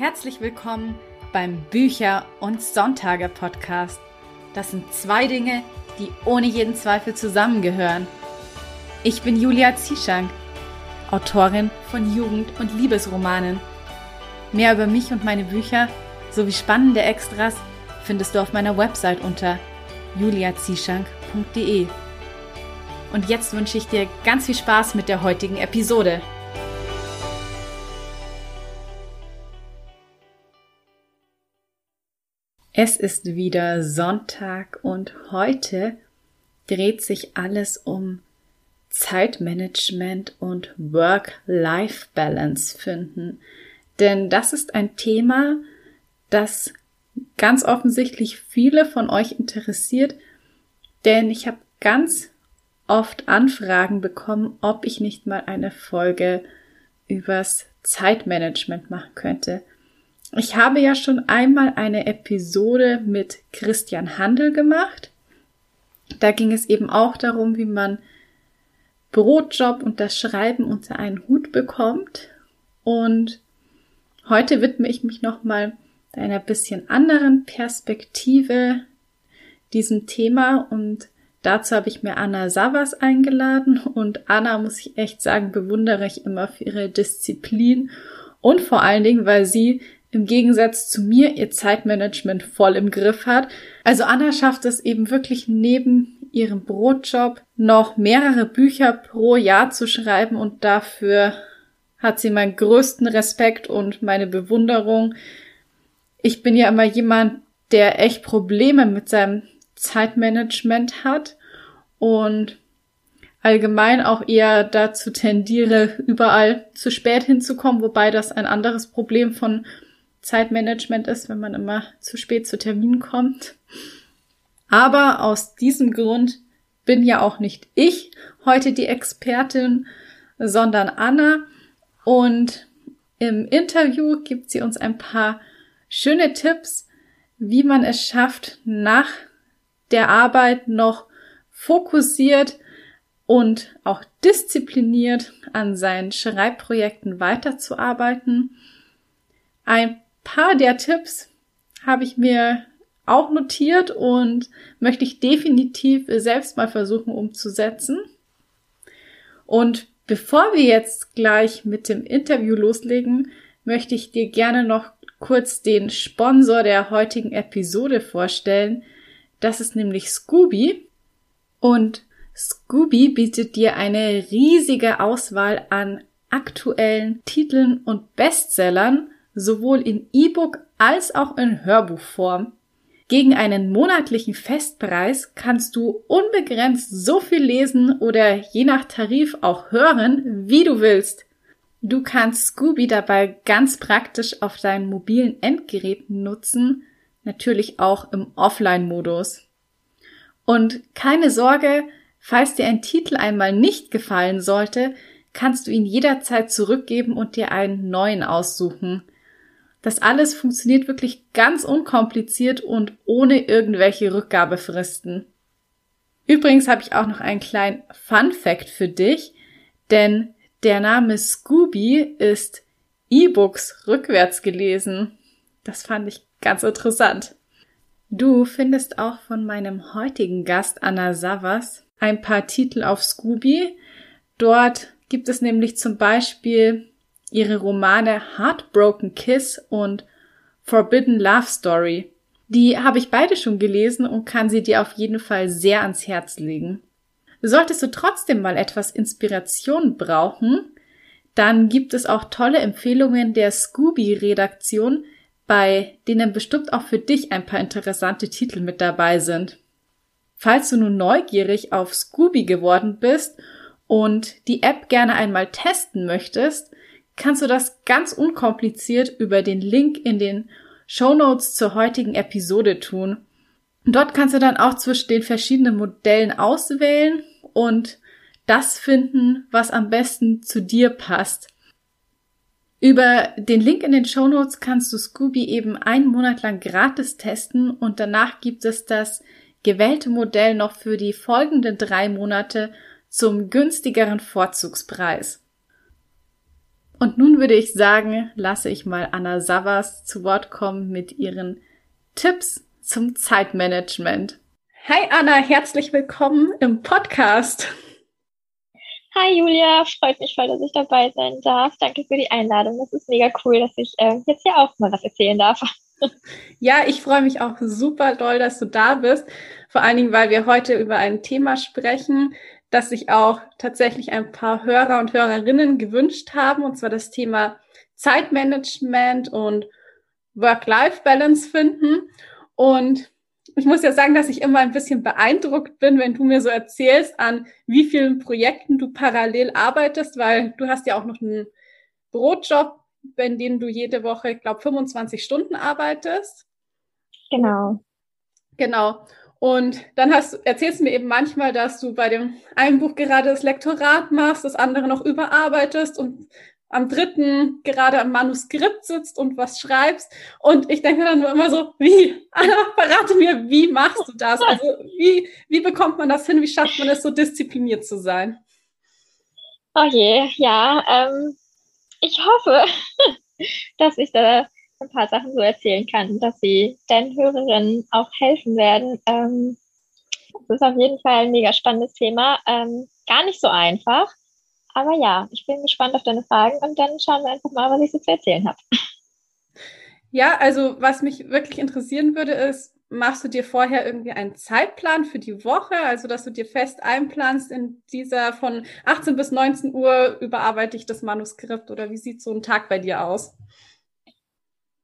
Herzlich willkommen beim Bücher- und Sonntage-Podcast. Das sind zwei Dinge, die ohne jeden Zweifel zusammengehören. Ich bin Julia Zieschank, Autorin von Jugend- und Liebesromanen. Mehr über mich und meine Bücher sowie spannende Extras findest du auf meiner Website unter juliazieschank.de. Und jetzt wünsche ich dir ganz viel Spaß mit der heutigen Episode. Es ist wieder Sonntag und heute dreht sich alles um Zeitmanagement und Work-Life-Balance finden. Denn das ist ein Thema, das ganz offensichtlich viele von euch interessiert, denn ich habe ganz oft Anfragen bekommen, ob ich nicht mal eine Folge übers Zeitmanagement machen könnte. Ich habe ja schon einmal eine Episode mit Christian Handel gemacht. Da ging es eben auch darum, wie man Brotjob und das Schreiben unter einen Hut bekommt. Und heute widme ich mich nochmal einer bisschen anderen Perspektive diesem Thema und dazu habe ich mir Anna Savas eingeladen und Anna, muss ich echt sagen, bewundere ich immer für ihre Disziplin und vor allen Dingen, weil sie im Gegensatz zu mir ihr Zeitmanagement voll im Griff hat. Also Anna schafft es eben wirklich neben ihrem Brotjob noch mehrere Bücher pro Jahr zu schreiben und dafür hat sie meinen größten Respekt und meine Bewunderung. Ich bin ja immer jemand, der echt Probleme mit seinem Zeitmanagement hat und allgemein auch eher dazu tendiere, überall zu spät hinzukommen, wobei das ein anderes Problem von Zeitmanagement ist, wenn man immer zu spät zu Terminen kommt. Aber aus diesem Grund bin ja auch nicht ich heute die Expertin, sondern Anna. Und im Interview gibt sie uns ein paar schöne Tipps, wie man es schafft, nach der Arbeit noch fokussiert und auch diszipliniert an seinen Schreibprojekten weiterzuarbeiten. Ein paar der Tipps habe ich mir auch notiert und möchte ich definitiv selbst mal versuchen umzusetzen. Und bevor wir jetzt gleich mit dem Interview loslegen, möchte ich dir gerne noch kurz den Sponsor der heutigen Episode vorstellen. Das ist nämlich Scooby. Und Scooby bietet dir eine riesige Auswahl an aktuellen Titeln und Bestsellern sowohl in E-Book als auch in Hörbuchform. Gegen einen monatlichen Festpreis kannst du unbegrenzt so viel lesen oder je nach Tarif auch hören, wie du willst. Du kannst Scooby dabei ganz praktisch auf deinen mobilen Endgeräten nutzen, natürlich auch im Offline-Modus. Und keine Sorge, falls dir ein Titel einmal nicht gefallen sollte, kannst du ihn jederzeit zurückgeben und dir einen neuen aussuchen. Das alles funktioniert wirklich ganz unkompliziert und ohne irgendwelche Rückgabefristen. Übrigens habe ich auch noch einen kleinen Fun Fact für dich, denn der Name Scooby ist E-Books rückwärts gelesen. Das fand ich ganz interessant. Du findest auch von meinem heutigen Gast Anna Savas ein paar Titel auf Scooby. Dort gibt es nämlich zum Beispiel ihre Romane Heartbroken Kiss und Forbidden Love Story. Die habe ich beide schon gelesen und kann sie dir auf jeden Fall sehr ans Herz legen. Solltest du trotzdem mal etwas Inspiration brauchen, dann gibt es auch tolle Empfehlungen der Scooby-Redaktion, bei denen bestimmt auch für dich ein paar interessante Titel mit dabei sind. Falls du nun neugierig auf Scooby geworden bist und die App gerne einmal testen möchtest, kannst du das ganz unkompliziert über den Link in den Show Notes zur heutigen Episode tun. Dort kannst du dann auch zwischen den verschiedenen Modellen auswählen und das finden, was am besten zu dir passt. Über den Link in den Show Notes kannst du Scooby eben einen Monat lang gratis testen und danach gibt es das gewählte Modell noch für die folgenden drei Monate zum günstigeren Vorzugspreis. Und nun würde ich sagen, lasse ich mal Anna Savas zu Wort kommen mit ihren Tipps zum Zeitmanagement. Hi Anna, herzlich willkommen im Podcast. Hi Julia, freut mich voll, dass ich dabei sein darf. Danke für die Einladung. Das ist mega cool, dass ich äh, jetzt hier auch mal was erzählen darf. Ja, ich freue mich auch super doll, dass du da bist. Vor allen Dingen, weil wir heute über ein Thema sprechen, das sich auch tatsächlich ein paar Hörer und Hörerinnen gewünscht haben, und zwar das Thema Zeitmanagement und Work-Life-Balance finden. Und ich muss ja sagen, dass ich immer ein bisschen beeindruckt bin, wenn du mir so erzählst, an wie vielen Projekten du parallel arbeitest, weil du hast ja auch noch einen Brotjob, in dem du jede Woche, ich glaube, 25 Stunden arbeitest. Genau. Genau. Und dann hast, erzählst du mir eben manchmal, dass du bei dem einen Buch gerade das Lektorat machst, das andere noch überarbeitest und am dritten gerade am Manuskript sitzt und was schreibst. Und ich denke dann immer so, wie? Anna, verrate mir, wie machst du das? Also wie, wie bekommt man das hin? Wie schafft man es, so diszipliniert zu sein? Oh je, ja. Ähm, ich hoffe, dass ich da ein paar Sachen so erzählen kann, dass sie deinen Hörerinnen auch helfen werden. Ähm, das ist auf jeden Fall ein mega spannendes Thema. Ähm, gar nicht so einfach. Aber ja, ich bin gespannt auf deine Fragen und dann schauen wir einfach mal, was ich so zu erzählen habe. Ja, also was mich wirklich interessieren würde, ist, machst du dir vorher irgendwie einen Zeitplan für die Woche, also dass du dir fest einplanst, in dieser von 18 bis 19 Uhr überarbeite ich das Manuskript oder wie sieht so ein Tag bei dir aus?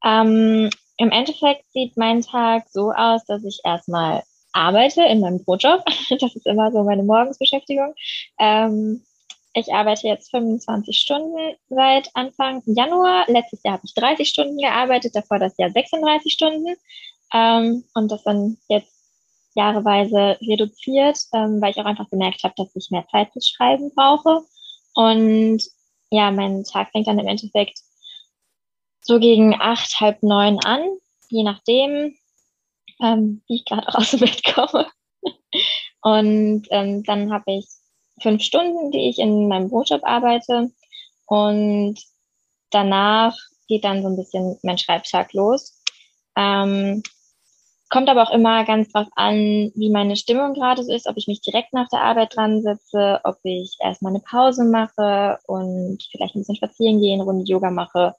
Ähm, Im Endeffekt sieht mein Tag so aus, dass ich erstmal arbeite in meinem Brotjob. Das ist immer so meine Morgensbeschäftigung. Ähm, ich arbeite jetzt 25 Stunden seit Anfang Januar. Letztes Jahr habe ich 30 Stunden gearbeitet, davor das Jahr 36 Stunden. Ähm, und das dann jetzt jahreweise reduziert, ähm, weil ich auch einfach gemerkt habe, dass ich mehr Zeit fürs Schreiben brauche. Und ja, mein Tag fängt dann im Endeffekt so gegen acht, halb neun an, je nachdem, ähm, wie ich gerade aus dem Bett komme. Und ähm, dann habe ich fünf Stunden, die ich in meinem Brotjob arbeite. Und danach geht dann so ein bisschen mein Schreibtag los. Ähm, kommt aber auch immer ganz drauf an, wie meine Stimmung gerade so ist, ob ich mich direkt nach der Arbeit dran sitze, ob ich erstmal eine Pause mache und vielleicht ein bisschen spazieren gehen, Runde Yoga mache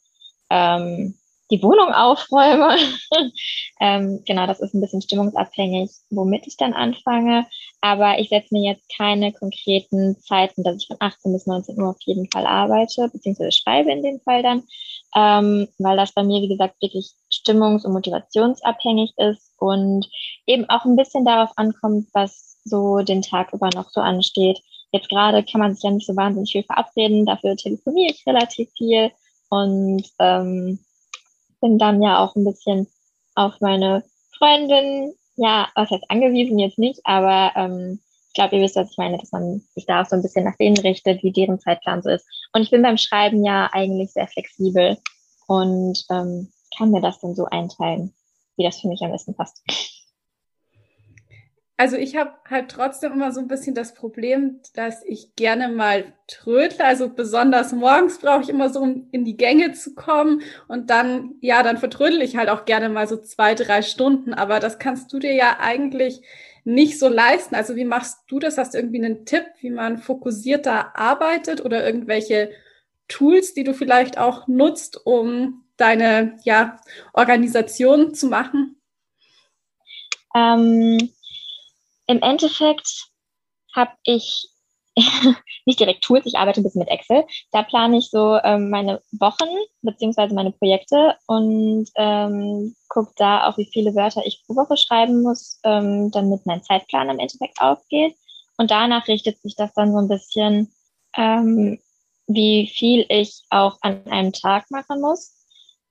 ähm, die Wohnung aufräume. ähm, genau, das ist ein bisschen stimmungsabhängig, womit ich dann anfange. Aber ich setze mir jetzt keine konkreten Zeiten, dass ich von 18 bis 19 Uhr auf jeden Fall arbeite, beziehungsweise schreibe in dem Fall dann, ähm, weil das bei mir, wie gesagt, wirklich stimmungs- und motivationsabhängig ist und eben auch ein bisschen darauf ankommt, was so den Tag über noch so ansteht. Jetzt gerade kann man sich ja nicht so wahnsinnig viel verabreden, dafür telefoniere ich relativ viel und ähm, bin dann ja auch ein bisschen auf meine Freundin, ja, was heißt angewiesen jetzt nicht, aber ähm, ich glaube, ihr wisst, was ich meine, dass man sich da auch so ein bisschen nach denen richtet, wie deren Zeitplan so ist. Und ich bin beim Schreiben ja eigentlich sehr flexibel und ähm, kann mir das dann so einteilen, wie das für mich am besten passt. Also ich habe halt trotzdem immer so ein bisschen das Problem, dass ich gerne mal trödle. Also besonders morgens brauche ich immer so, um in die Gänge zu kommen. Und dann, ja, dann vertrödel ich halt auch gerne mal so zwei, drei Stunden. Aber das kannst du dir ja eigentlich nicht so leisten. Also wie machst du das? Hast du irgendwie einen Tipp, wie man fokussierter arbeitet oder irgendwelche Tools, die du vielleicht auch nutzt, um deine ja, Organisation zu machen? Ähm im Endeffekt habe ich nicht direkt Tools, ich arbeite ein bisschen mit Excel. Da plane ich so ähm, meine Wochen beziehungsweise meine Projekte und ähm, gucke da auch, wie viele Wörter ich pro Woche schreiben muss, ähm, damit mein Zeitplan im Endeffekt aufgeht. Und danach richtet sich das dann so ein bisschen, ähm, wie viel ich auch an einem Tag machen muss.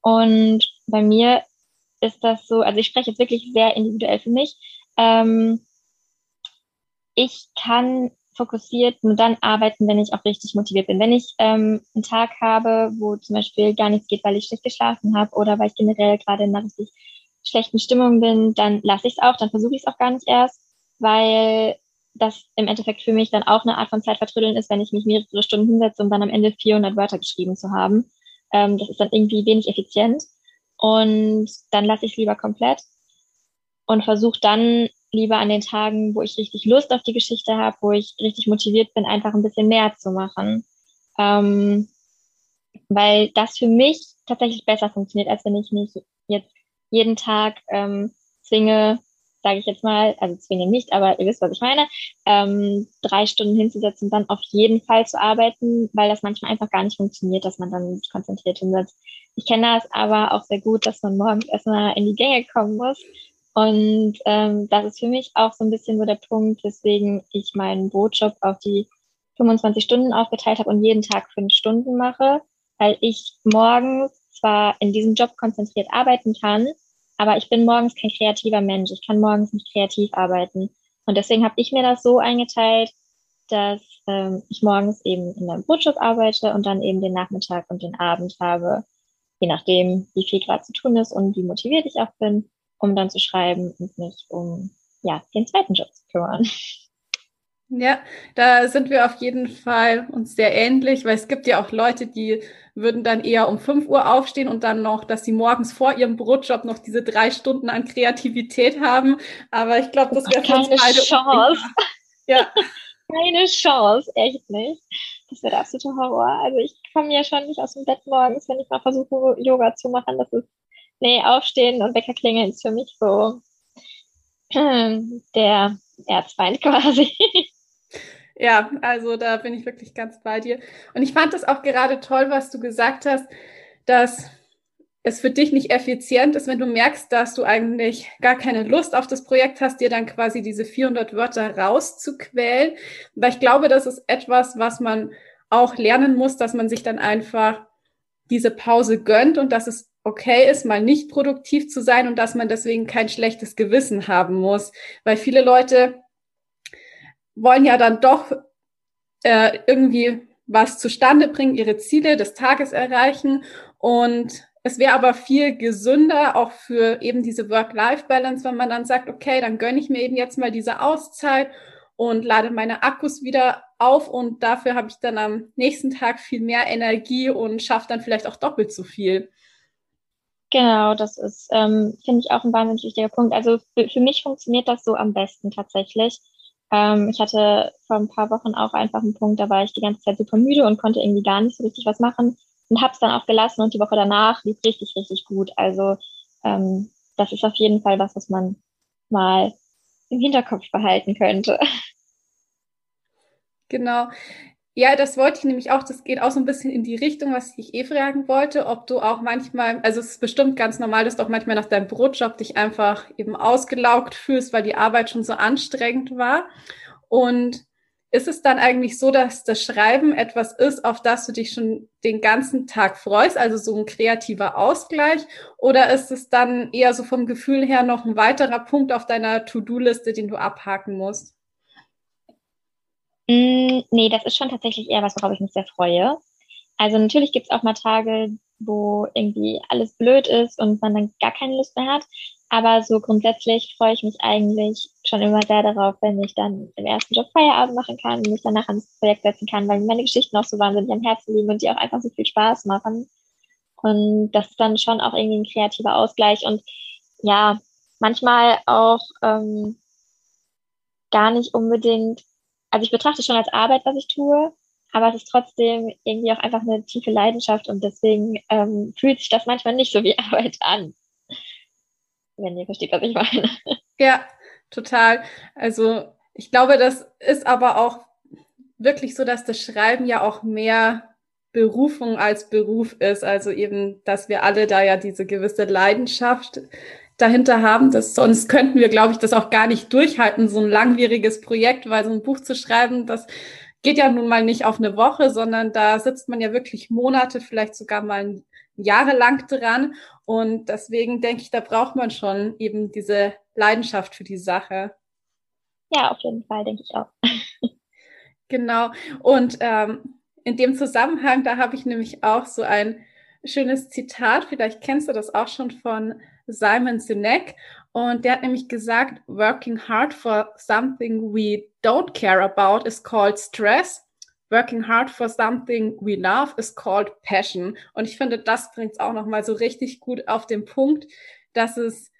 Und bei mir ist das so, also ich spreche jetzt wirklich sehr individuell für mich. Ähm, ich kann fokussiert nur dann arbeiten, wenn ich auch richtig motiviert bin. Wenn ich ähm, einen Tag habe, wo zum Beispiel gar nichts geht, weil ich schlecht geschlafen habe oder weil ich generell gerade in einer richtig schlechten Stimmung bin, dann lasse ich es auch, dann versuche ich es auch gar nicht erst, weil das im Endeffekt für mich dann auch eine Art von Zeitvertrödeln ist, wenn ich mich mehrere Stunden hinsetze, um dann am Ende 400 Wörter geschrieben zu haben. Ähm, das ist dann irgendwie wenig effizient. Und dann lasse ich es lieber komplett und versuche dann lieber an den Tagen, wo ich richtig Lust auf die Geschichte habe, wo ich richtig motiviert bin, einfach ein bisschen mehr zu machen. Ähm, weil das für mich tatsächlich besser funktioniert, als wenn ich mich jetzt jeden Tag ähm, zwinge, sage ich jetzt mal, also zwinge nicht, aber ihr wisst, was ich meine, ähm, drei Stunden hinzusetzen und dann auf jeden Fall zu arbeiten, weil das manchmal einfach gar nicht funktioniert, dass man dann konzentriert hinsetzt. Ich kenne das aber auch sehr gut, dass man morgens erstmal in die Gänge kommen muss. Und ähm, das ist für mich auch so ein bisschen so der Punkt, weswegen ich meinen Brotjob auf die 25 Stunden aufgeteilt habe und jeden Tag fünf Stunden mache, weil ich morgens zwar in diesem Job konzentriert arbeiten kann, aber ich bin morgens kein kreativer Mensch. Ich kann morgens nicht kreativ arbeiten. Und deswegen habe ich mir das so eingeteilt, dass ähm, ich morgens eben in meinem Brotjob arbeite und dann eben den Nachmittag und den Abend habe, je nachdem, wie viel gerade zu tun ist und wie motiviert ich auch bin, um dann zu schreiben und mich um ja, den zweiten Job zu kümmern. Ja, da sind wir auf jeden Fall uns sehr ähnlich, weil es gibt ja auch Leute, die würden dann eher um 5 Uhr aufstehen und dann noch, dass sie morgens vor ihrem Brotjob noch diese drei Stunden an Kreativität haben. Aber ich glaube, das wäre für uns beide. Chance. Ja. Keine Chance, echt nicht. Das wäre der absolute Horror. Also ich komme ja schon nicht aus dem Bett morgens, wenn ich mal versuche, Yoga zu machen. Das ist, nee, aufstehen und Wecker klingeln ist für mich so der Erzfeind quasi. Ja, also da bin ich wirklich ganz bei dir. Und ich fand das auch gerade toll, was du gesagt hast, dass es für dich nicht effizient ist, wenn du merkst, dass du eigentlich gar keine Lust auf das Projekt hast, dir dann quasi diese 400 Wörter rauszuquälen. Weil ich glaube, das ist etwas, was man auch lernen muss, dass man sich dann einfach diese Pause gönnt und dass es okay ist, mal nicht produktiv zu sein und dass man deswegen kein schlechtes Gewissen haben muss. Weil viele Leute wollen ja dann doch äh, irgendwie was zustande bringen, ihre Ziele des Tages erreichen. Und es wäre aber viel gesünder, auch für eben diese Work-Life-Balance, wenn man dann sagt, okay, dann gönne ich mir eben jetzt mal diese Auszeit und lade meine Akkus wieder auf und dafür habe ich dann am nächsten Tag viel mehr Energie und schaffe dann vielleicht auch doppelt so viel. Genau, das ist, ähm, finde ich, auch ein wahnsinnig wichtiger Punkt. Also für, für mich funktioniert das so am besten tatsächlich. Ähm, ich hatte vor ein paar Wochen auch einfach einen Punkt, da war ich die ganze Zeit super müde und konnte irgendwie gar nicht so richtig was machen und habe es dann auch gelassen und die Woche danach lief richtig, richtig gut. Also ähm, das ist auf jeden Fall was, was man mal im Hinterkopf behalten könnte. Genau. Ja, das wollte ich nämlich auch. Das geht auch so ein bisschen in die Richtung, was ich eh fragen wollte, ob du auch manchmal, also es ist bestimmt ganz normal, dass du auch manchmal nach deinem Brotjob dich einfach eben ausgelaugt fühlst, weil die Arbeit schon so anstrengend war. Und ist es dann eigentlich so, dass das Schreiben etwas ist, auf das du dich schon den ganzen Tag freust, also so ein kreativer Ausgleich? Oder ist es dann eher so vom Gefühl her noch ein weiterer Punkt auf deiner To-Do-Liste, den du abhaken musst? Mm, nee, das ist schon tatsächlich eher was, worauf ich mich sehr freue. Also natürlich gibt's auch mal Tage, wo irgendwie alles blöd ist und man dann gar keine Lust mehr hat. Aber so grundsätzlich freue ich mich eigentlich schon immer sehr darauf, wenn ich dann im ersten Job Feierabend machen kann und mich danach ans Projekt setzen kann, weil meine Geschichten auch so wahnsinnig am Herzen liegen und die auch einfach so viel Spaß machen. Und das ist dann schon auch irgendwie ein kreativer Ausgleich und ja, manchmal auch ähm, gar nicht unbedingt also ich betrachte es schon als Arbeit, was ich tue, aber es ist trotzdem irgendwie auch einfach eine tiefe Leidenschaft und deswegen ähm, fühlt sich das manchmal nicht so wie Arbeit an. Wenn ihr versteht, was ich meine. Ja, total. Also ich glaube, das ist aber auch wirklich so, dass das Schreiben ja auch mehr Berufung als Beruf ist. Also eben, dass wir alle da ja diese gewisse Leidenschaft dahinter haben. Das, sonst könnten wir, glaube ich, das auch gar nicht durchhalten, so ein langwieriges Projekt, weil so ein Buch zu schreiben, das geht ja nun mal nicht auf eine Woche, sondern da sitzt man ja wirklich Monate, vielleicht sogar mal jahrelang dran. Und deswegen denke ich, da braucht man schon eben diese Leidenschaft für die Sache. Ja, auf jeden Fall, denke ich auch. genau. Und ähm, in dem Zusammenhang, da habe ich nämlich auch so ein schönes Zitat. Vielleicht kennst du das auch schon von Simon Sinek. Und der hat nämlich gesagt, working hard for something we don't care about is called stress. Working hard for something we love is called passion. Und ich finde, das bringt es auch nochmal so richtig gut auf den Punkt, dass es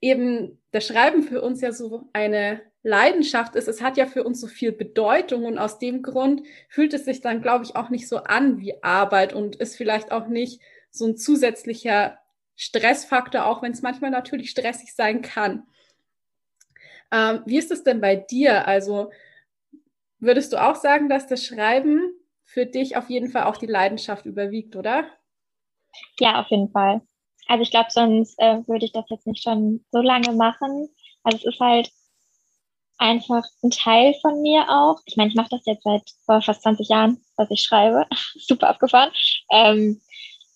eben das Schreiben für uns ja so eine Leidenschaft ist. Es hat ja für uns so viel Bedeutung und aus dem Grund fühlt es sich dann, glaube ich, auch nicht so an wie Arbeit und ist vielleicht auch nicht so ein zusätzlicher Stressfaktor, auch wenn es manchmal natürlich stressig sein kann. Ähm, wie ist es denn bei dir? Also würdest du auch sagen, dass das Schreiben für dich auf jeden Fall auch die Leidenschaft überwiegt, oder? Ja, auf jeden Fall. Also ich glaube, sonst äh, würde ich das jetzt nicht schon so lange machen. Also es ist halt einfach ein Teil von mir auch. Ich meine, ich mache das jetzt seit vor fast 20 Jahren, was ich schreibe. Super abgefahren. Ähm,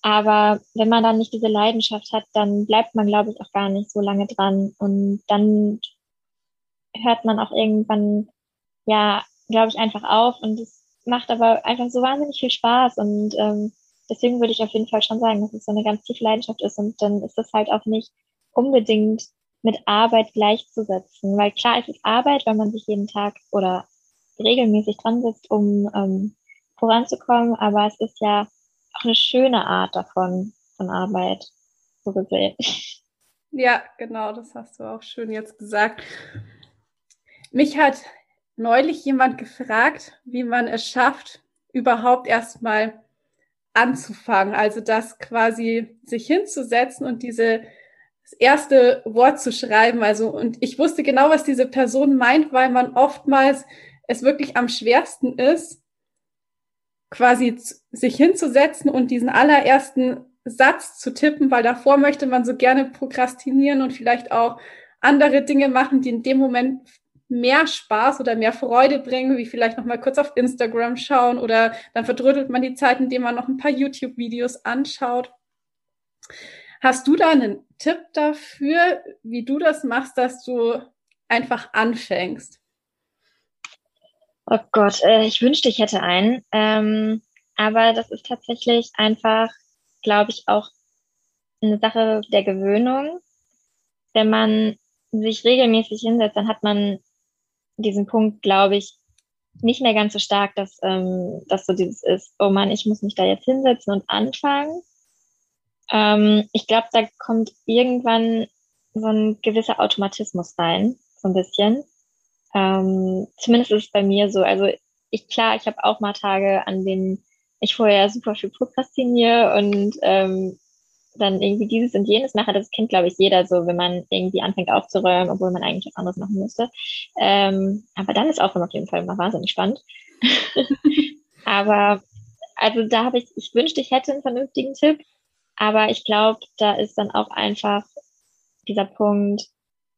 aber wenn man dann nicht diese Leidenschaft hat, dann bleibt man, glaube ich, auch gar nicht so lange dran. Und dann hört man auch irgendwann, ja, glaube ich, einfach auf. Und es macht aber einfach so wahnsinnig viel Spaß. Und ähm, deswegen würde ich auf jeden Fall schon sagen, dass es so eine ganz tiefe Leidenschaft ist. Und dann ist das halt auch nicht unbedingt mit Arbeit gleichzusetzen. Weil klar, es ist Arbeit, wenn man sich jeden Tag oder regelmäßig dran sitzt, um ähm, voranzukommen. Aber es ist ja auch eine schöne Art davon, von Arbeit, so gesehen. Ja, genau, das hast du auch schön jetzt gesagt. Mich hat neulich jemand gefragt, wie man es schafft, überhaupt erstmal anzufangen. Also das quasi sich hinzusetzen und diese das erste Wort zu schreiben. Also, und ich wusste genau, was diese Person meint, weil man oftmals es wirklich am schwersten ist, quasi sich hinzusetzen und diesen allerersten Satz zu tippen, weil davor möchte man so gerne prokrastinieren und vielleicht auch andere Dinge machen, die in dem Moment mehr Spaß oder mehr Freude bringen, wie vielleicht noch mal kurz auf Instagram schauen oder dann verdrödelt man die Zeit, indem man noch ein paar YouTube-Videos anschaut. Hast du da einen Tipp dafür, wie du das machst, dass du einfach anfängst? Oh Gott, äh, ich wünschte, ich hätte einen. Ähm, aber das ist tatsächlich einfach, glaube ich, auch eine Sache der Gewöhnung. Wenn man sich regelmäßig hinsetzt, dann hat man diesen Punkt, glaube ich, nicht mehr ganz so stark, dass, ähm, dass so dieses ist, oh Mann, ich muss mich da jetzt hinsetzen und anfangen. Ähm, ich glaube, da kommt irgendwann so ein gewisser Automatismus rein, so ein bisschen. Ähm, zumindest ist es bei mir so. Also ich klar, ich habe auch mal Tage, an denen ich vorher super viel prokrastiniere und ähm, dann irgendwie dieses und jenes mache. Das kennt, glaube ich, jeder so, wenn man irgendwie anfängt aufzuräumen, obwohl man eigentlich was anderes machen müsste. Ähm, aber dann ist Aufräumen auf jeden Fall mal wahnsinnig spannend. aber also da habe ich, ich wünschte, ich hätte einen vernünftigen Tipp, aber ich glaube, da ist dann auch einfach dieser Punkt,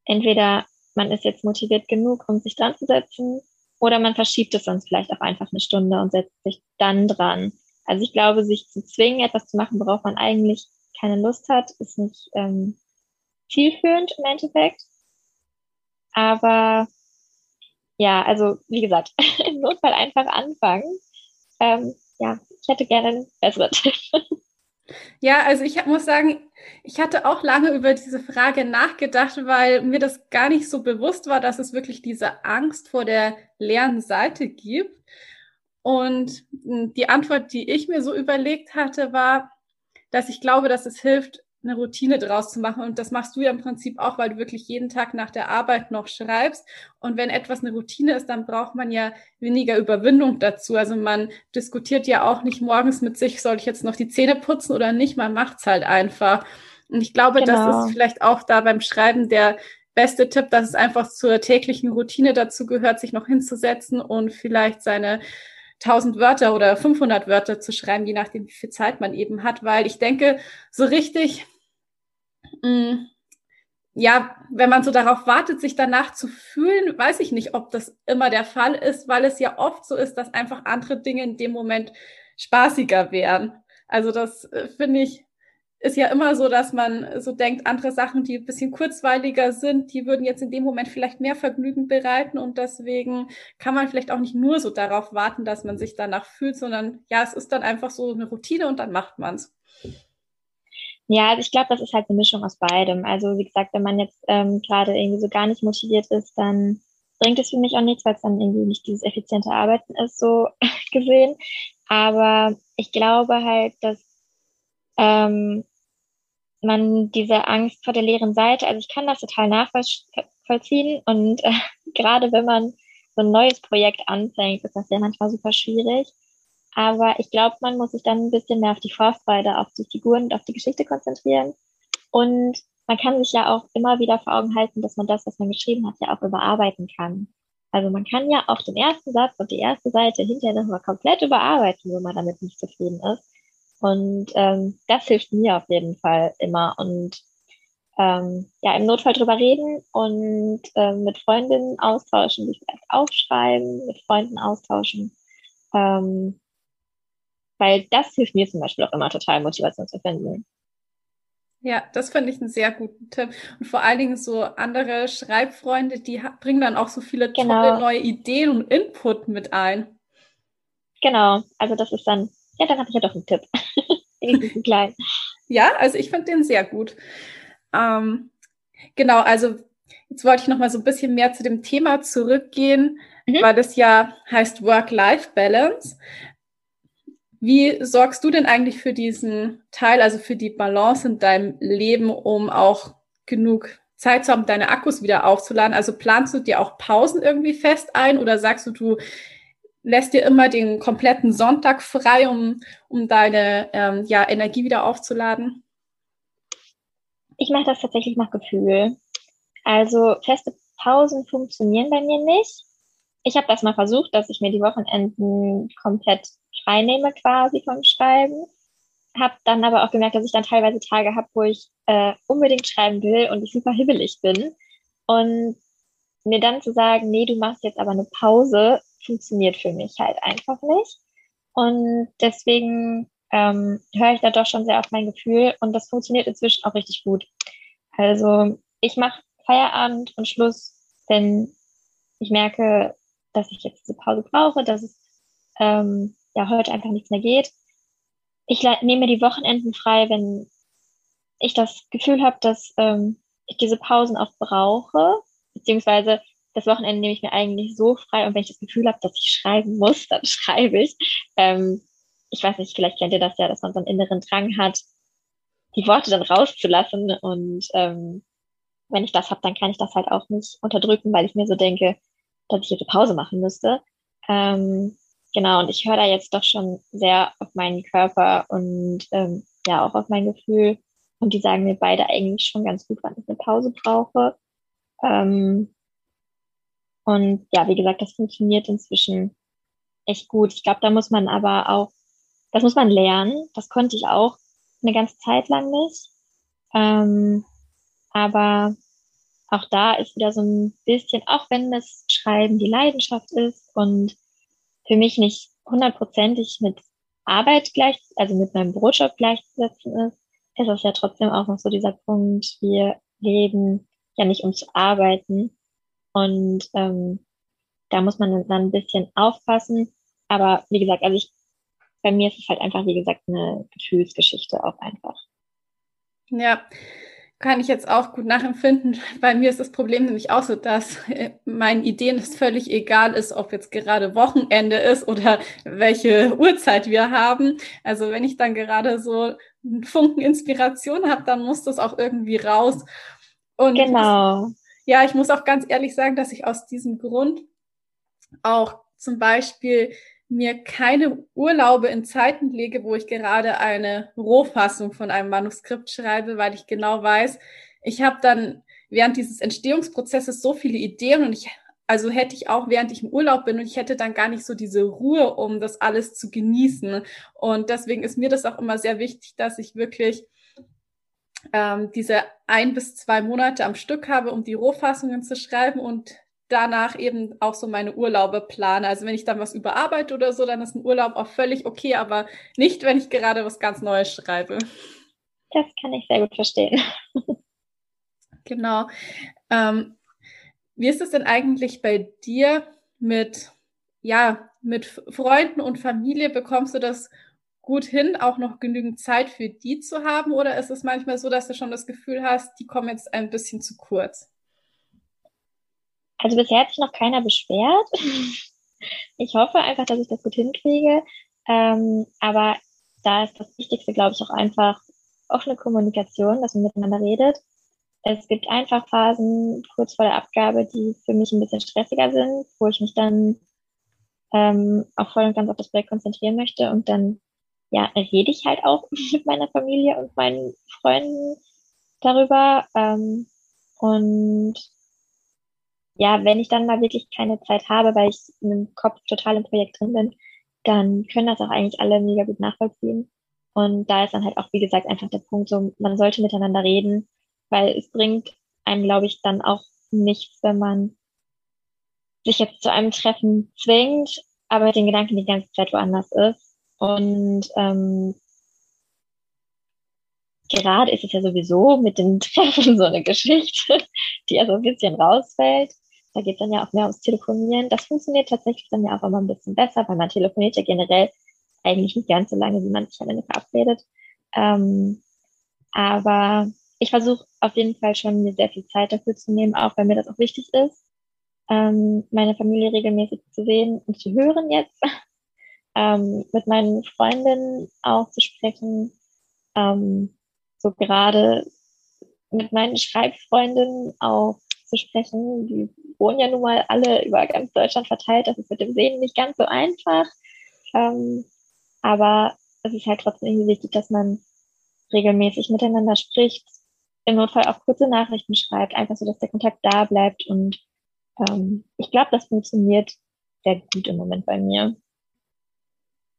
entweder man ist jetzt motiviert genug, um sich dran zu setzen, oder man verschiebt es sonst vielleicht auch einfach eine Stunde und setzt sich dann dran. Also ich glaube, sich zu zwingen, etwas zu machen, worauf man eigentlich keine Lust hat, ist nicht ähm, zielführend im Endeffekt. Aber ja, also wie gesagt, im Notfall einfach anfangen. Ähm, ja, ich hätte gerne einen besseren Tipp. Ja, also ich muss sagen, ich hatte auch lange über diese Frage nachgedacht, weil mir das gar nicht so bewusst war, dass es wirklich diese Angst vor der leeren Seite gibt. Und hm, die Antwort, die ich mir so überlegt hatte, war, dass ich glaube, dass es hilft, eine Routine draus zu machen. Und das machst du ja im Prinzip auch, weil du wirklich jeden Tag nach der Arbeit noch schreibst. Und wenn etwas eine Routine ist, dann braucht man ja weniger Überwindung dazu. Also man diskutiert ja auch nicht morgens mit sich, soll ich jetzt noch die Zähne putzen oder nicht? Man macht's halt einfach. Und ich glaube, genau. das ist vielleicht auch da beim Schreiben der beste Tipp, dass es einfach zur täglichen Routine dazu gehört, sich noch hinzusetzen und vielleicht seine 1000 Wörter oder 500 Wörter zu schreiben, je nachdem, wie viel Zeit man eben hat, weil ich denke, so richtig, mm, ja, wenn man so darauf wartet, sich danach zu fühlen, weiß ich nicht, ob das immer der Fall ist, weil es ja oft so ist, dass einfach andere Dinge in dem Moment spaßiger wären. Also das äh, finde ich ist ja immer so, dass man so denkt, andere Sachen, die ein bisschen kurzweiliger sind, die würden jetzt in dem Moment vielleicht mehr Vergnügen bereiten und deswegen kann man vielleicht auch nicht nur so darauf warten, dass man sich danach fühlt, sondern ja, es ist dann einfach so eine Routine und dann macht man's. Ja, also ich glaube, das ist halt eine Mischung aus beidem. Also wie gesagt, wenn man jetzt ähm, gerade irgendwie so gar nicht motiviert ist, dann bringt es für mich auch nichts, weil es dann irgendwie nicht dieses effiziente Arbeiten ist, so gesehen. Aber ich glaube halt, dass ähm, man diese Angst vor der leeren Seite, also ich kann das total nachvollziehen und äh, gerade wenn man so ein neues Projekt anfängt, ist das ja manchmal super schwierig. Aber ich glaube, man muss sich dann ein bisschen mehr auf die Vorfreude, auf die Figuren und auf die Geschichte konzentrieren. Und man kann sich ja auch immer wieder vor Augen halten, dass man das, was man geschrieben hat, ja auch überarbeiten kann. Also man kann ja auch den ersten Satz und die erste Seite hinterher nochmal komplett überarbeiten, wenn man damit nicht zufrieden ist. Und ähm, das hilft mir auf jeden Fall immer. Und ähm, ja, im Notfall drüber reden und ähm, mit Freundinnen austauschen, sich vielleicht aufschreiben, mit Freunden austauschen. Ähm, weil das hilft mir zum Beispiel auch immer total, Motivation zu finden. Ja, das finde ich einen sehr guten Tipp. Und vor allen Dingen so andere Schreibfreunde, die bringen dann auch so viele genau. tolle neue Ideen und Input mit ein. Genau, also das ist dann, ja, dann habe ich ja doch einen Tipp. klein. Ja, also ich finde den sehr gut. Ähm, genau, also jetzt wollte ich noch mal so ein bisschen mehr zu dem Thema zurückgehen, mhm. weil das ja heißt Work-Life-Balance. Wie sorgst du denn eigentlich für diesen Teil, also für die Balance in deinem Leben, um auch genug Zeit zu haben, deine Akkus wieder aufzuladen? Also planst du dir auch Pausen irgendwie fest ein oder sagst du, du lässt dir immer den kompletten Sonntag frei, um, um deine ähm, ja, Energie wieder aufzuladen? Ich mache das tatsächlich nach Gefühl. Also feste Pausen funktionieren bei mir nicht. Ich habe das mal versucht, dass ich mir die Wochenenden komplett freinehme quasi vom Schreiben. Habe dann aber auch gemerkt, dass ich dann teilweise Tage habe, wo ich äh, unbedingt schreiben will und ich super hibbelig bin. Und mir dann zu sagen, nee, du machst jetzt aber eine Pause, funktioniert für mich halt einfach nicht. Und deswegen ähm, höre ich da doch schon sehr auf mein Gefühl und das funktioniert inzwischen auch richtig gut. Also ich mache Feierabend und Schluss, wenn ich merke, dass ich jetzt diese Pause brauche, dass es ähm, ja heute einfach nichts mehr geht. Ich nehme die Wochenenden frei, wenn ich das Gefühl habe, dass ähm, ich diese Pausen auch brauche, beziehungsweise das Wochenende nehme ich mir eigentlich so frei und wenn ich das Gefühl habe, dass ich schreiben muss, dann schreibe ich. Ähm, ich weiß nicht, vielleicht kennt ihr das ja, dass man so einen inneren Drang hat, die Worte dann rauszulassen. Und ähm, wenn ich das habe, dann kann ich das halt auch nicht unterdrücken, weil ich mir so denke, dass ich jetzt eine Pause machen müsste. Ähm, genau, und ich höre da jetzt doch schon sehr auf meinen Körper und ähm, ja auch auf mein Gefühl. Und die sagen mir beide eigentlich schon ganz gut, wann ich eine Pause brauche. Ähm, und ja, wie gesagt, das funktioniert inzwischen echt gut. Ich glaube, da muss man aber auch, das muss man lernen. Das konnte ich auch eine ganze Zeit lang nicht. Ähm, aber auch da ist wieder so ein bisschen, auch wenn das Schreiben die Leidenschaft ist und für mich nicht hundertprozentig mit Arbeit gleich, also mit meinem Brotjob gleichzusetzen ist, ist es ja trotzdem auch noch so dieser Punkt, wir leben ja nicht um zu arbeiten, und ähm, da muss man dann ein bisschen aufpassen. Aber wie gesagt, also ich, bei mir ist es halt einfach, wie gesagt, eine Gefühlsgeschichte auch einfach. Ja, kann ich jetzt auch gut nachempfinden. Bei mir ist das Problem nämlich auch so, dass äh, meinen Ideen es völlig egal ist, ob jetzt gerade Wochenende ist oder welche Uhrzeit wir haben. Also wenn ich dann gerade so einen Funken Inspiration habe, dann muss das auch irgendwie raus. Und genau. Ja, ich muss auch ganz ehrlich sagen, dass ich aus diesem Grund auch zum Beispiel mir keine Urlaube in Zeiten lege, wo ich gerade eine Rohfassung von einem Manuskript schreibe, weil ich genau weiß, ich habe dann während dieses Entstehungsprozesses so viele Ideen und ich also hätte ich auch, während ich im Urlaub bin und ich hätte dann gar nicht so diese Ruhe, um das alles zu genießen. Und deswegen ist mir das auch immer sehr wichtig, dass ich wirklich ähm, diese ein bis zwei Monate am Stück habe, um die Rohfassungen zu schreiben und danach eben auch so meine Urlaube plane. Also wenn ich dann was überarbeite oder so, dann ist ein Urlaub auch völlig okay, aber nicht, wenn ich gerade was ganz Neues schreibe. Das kann ich sehr gut verstehen. genau. Ähm, wie ist es denn eigentlich bei dir mit, ja, mit Freunden und Familie? Bekommst du das gut hin, auch noch genügend Zeit für die zu haben? Oder ist es manchmal so, dass du schon das Gefühl hast, die kommen jetzt ein bisschen zu kurz? Also bisher hat sich noch keiner beschwert. Ich hoffe einfach, dass ich das gut hinkriege. Ähm, aber da ist das Wichtigste, glaube ich, auch einfach offene Kommunikation, dass man miteinander redet. Es gibt einfach Phasen kurz vor der Abgabe, die für mich ein bisschen stressiger sind, wo ich mich dann ähm, auch voll und ganz auf das Projekt konzentrieren möchte. Und dann ja, rede ich halt auch mit meiner Familie und meinen Freunden darüber. Ähm, und ja, wenn ich dann mal wirklich keine Zeit habe, weil ich in einem Kopf total im Projekt drin bin, dann können das auch eigentlich alle mega gut nachvollziehen. Und da ist dann halt auch, wie gesagt, einfach der Punkt, so, man sollte miteinander reden, weil es bringt einem, glaube ich, dann auch nichts, wenn man sich jetzt zu einem Treffen zwingt, aber den Gedanken die ganze Zeit woanders ist. Und ähm, gerade ist es ja sowieso mit den Treffen so eine Geschichte, die ja so ein bisschen rausfällt. Da geht dann ja auch mehr ums Telefonieren. Das funktioniert tatsächlich dann ja auch immer ein bisschen besser, weil man telefoniert ja generell eigentlich nicht ganz so lange, wie man sich am Ende verabredet. Ähm, aber ich versuche auf jeden Fall schon, mir sehr viel Zeit dafür zu nehmen, auch weil mir das auch wichtig ist, ähm, meine Familie regelmäßig zu sehen und zu hören jetzt, ähm, mit meinen Freundinnen auch zu sprechen, ähm, so gerade mit meinen Schreibfreundinnen auch zu sprechen. Die wohnen ja nun mal alle über ganz Deutschland verteilt. Das ist mit dem Sehen nicht ganz so einfach. Ähm, aber es ist halt trotzdem irgendwie wichtig, dass man regelmäßig miteinander spricht, im Notfall auch kurze Nachrichten schreibt, einfach so, dass der Kontakt da bleibt. Und ähm, ich glaube, das funktioniert sehr gut im Moment bei mir.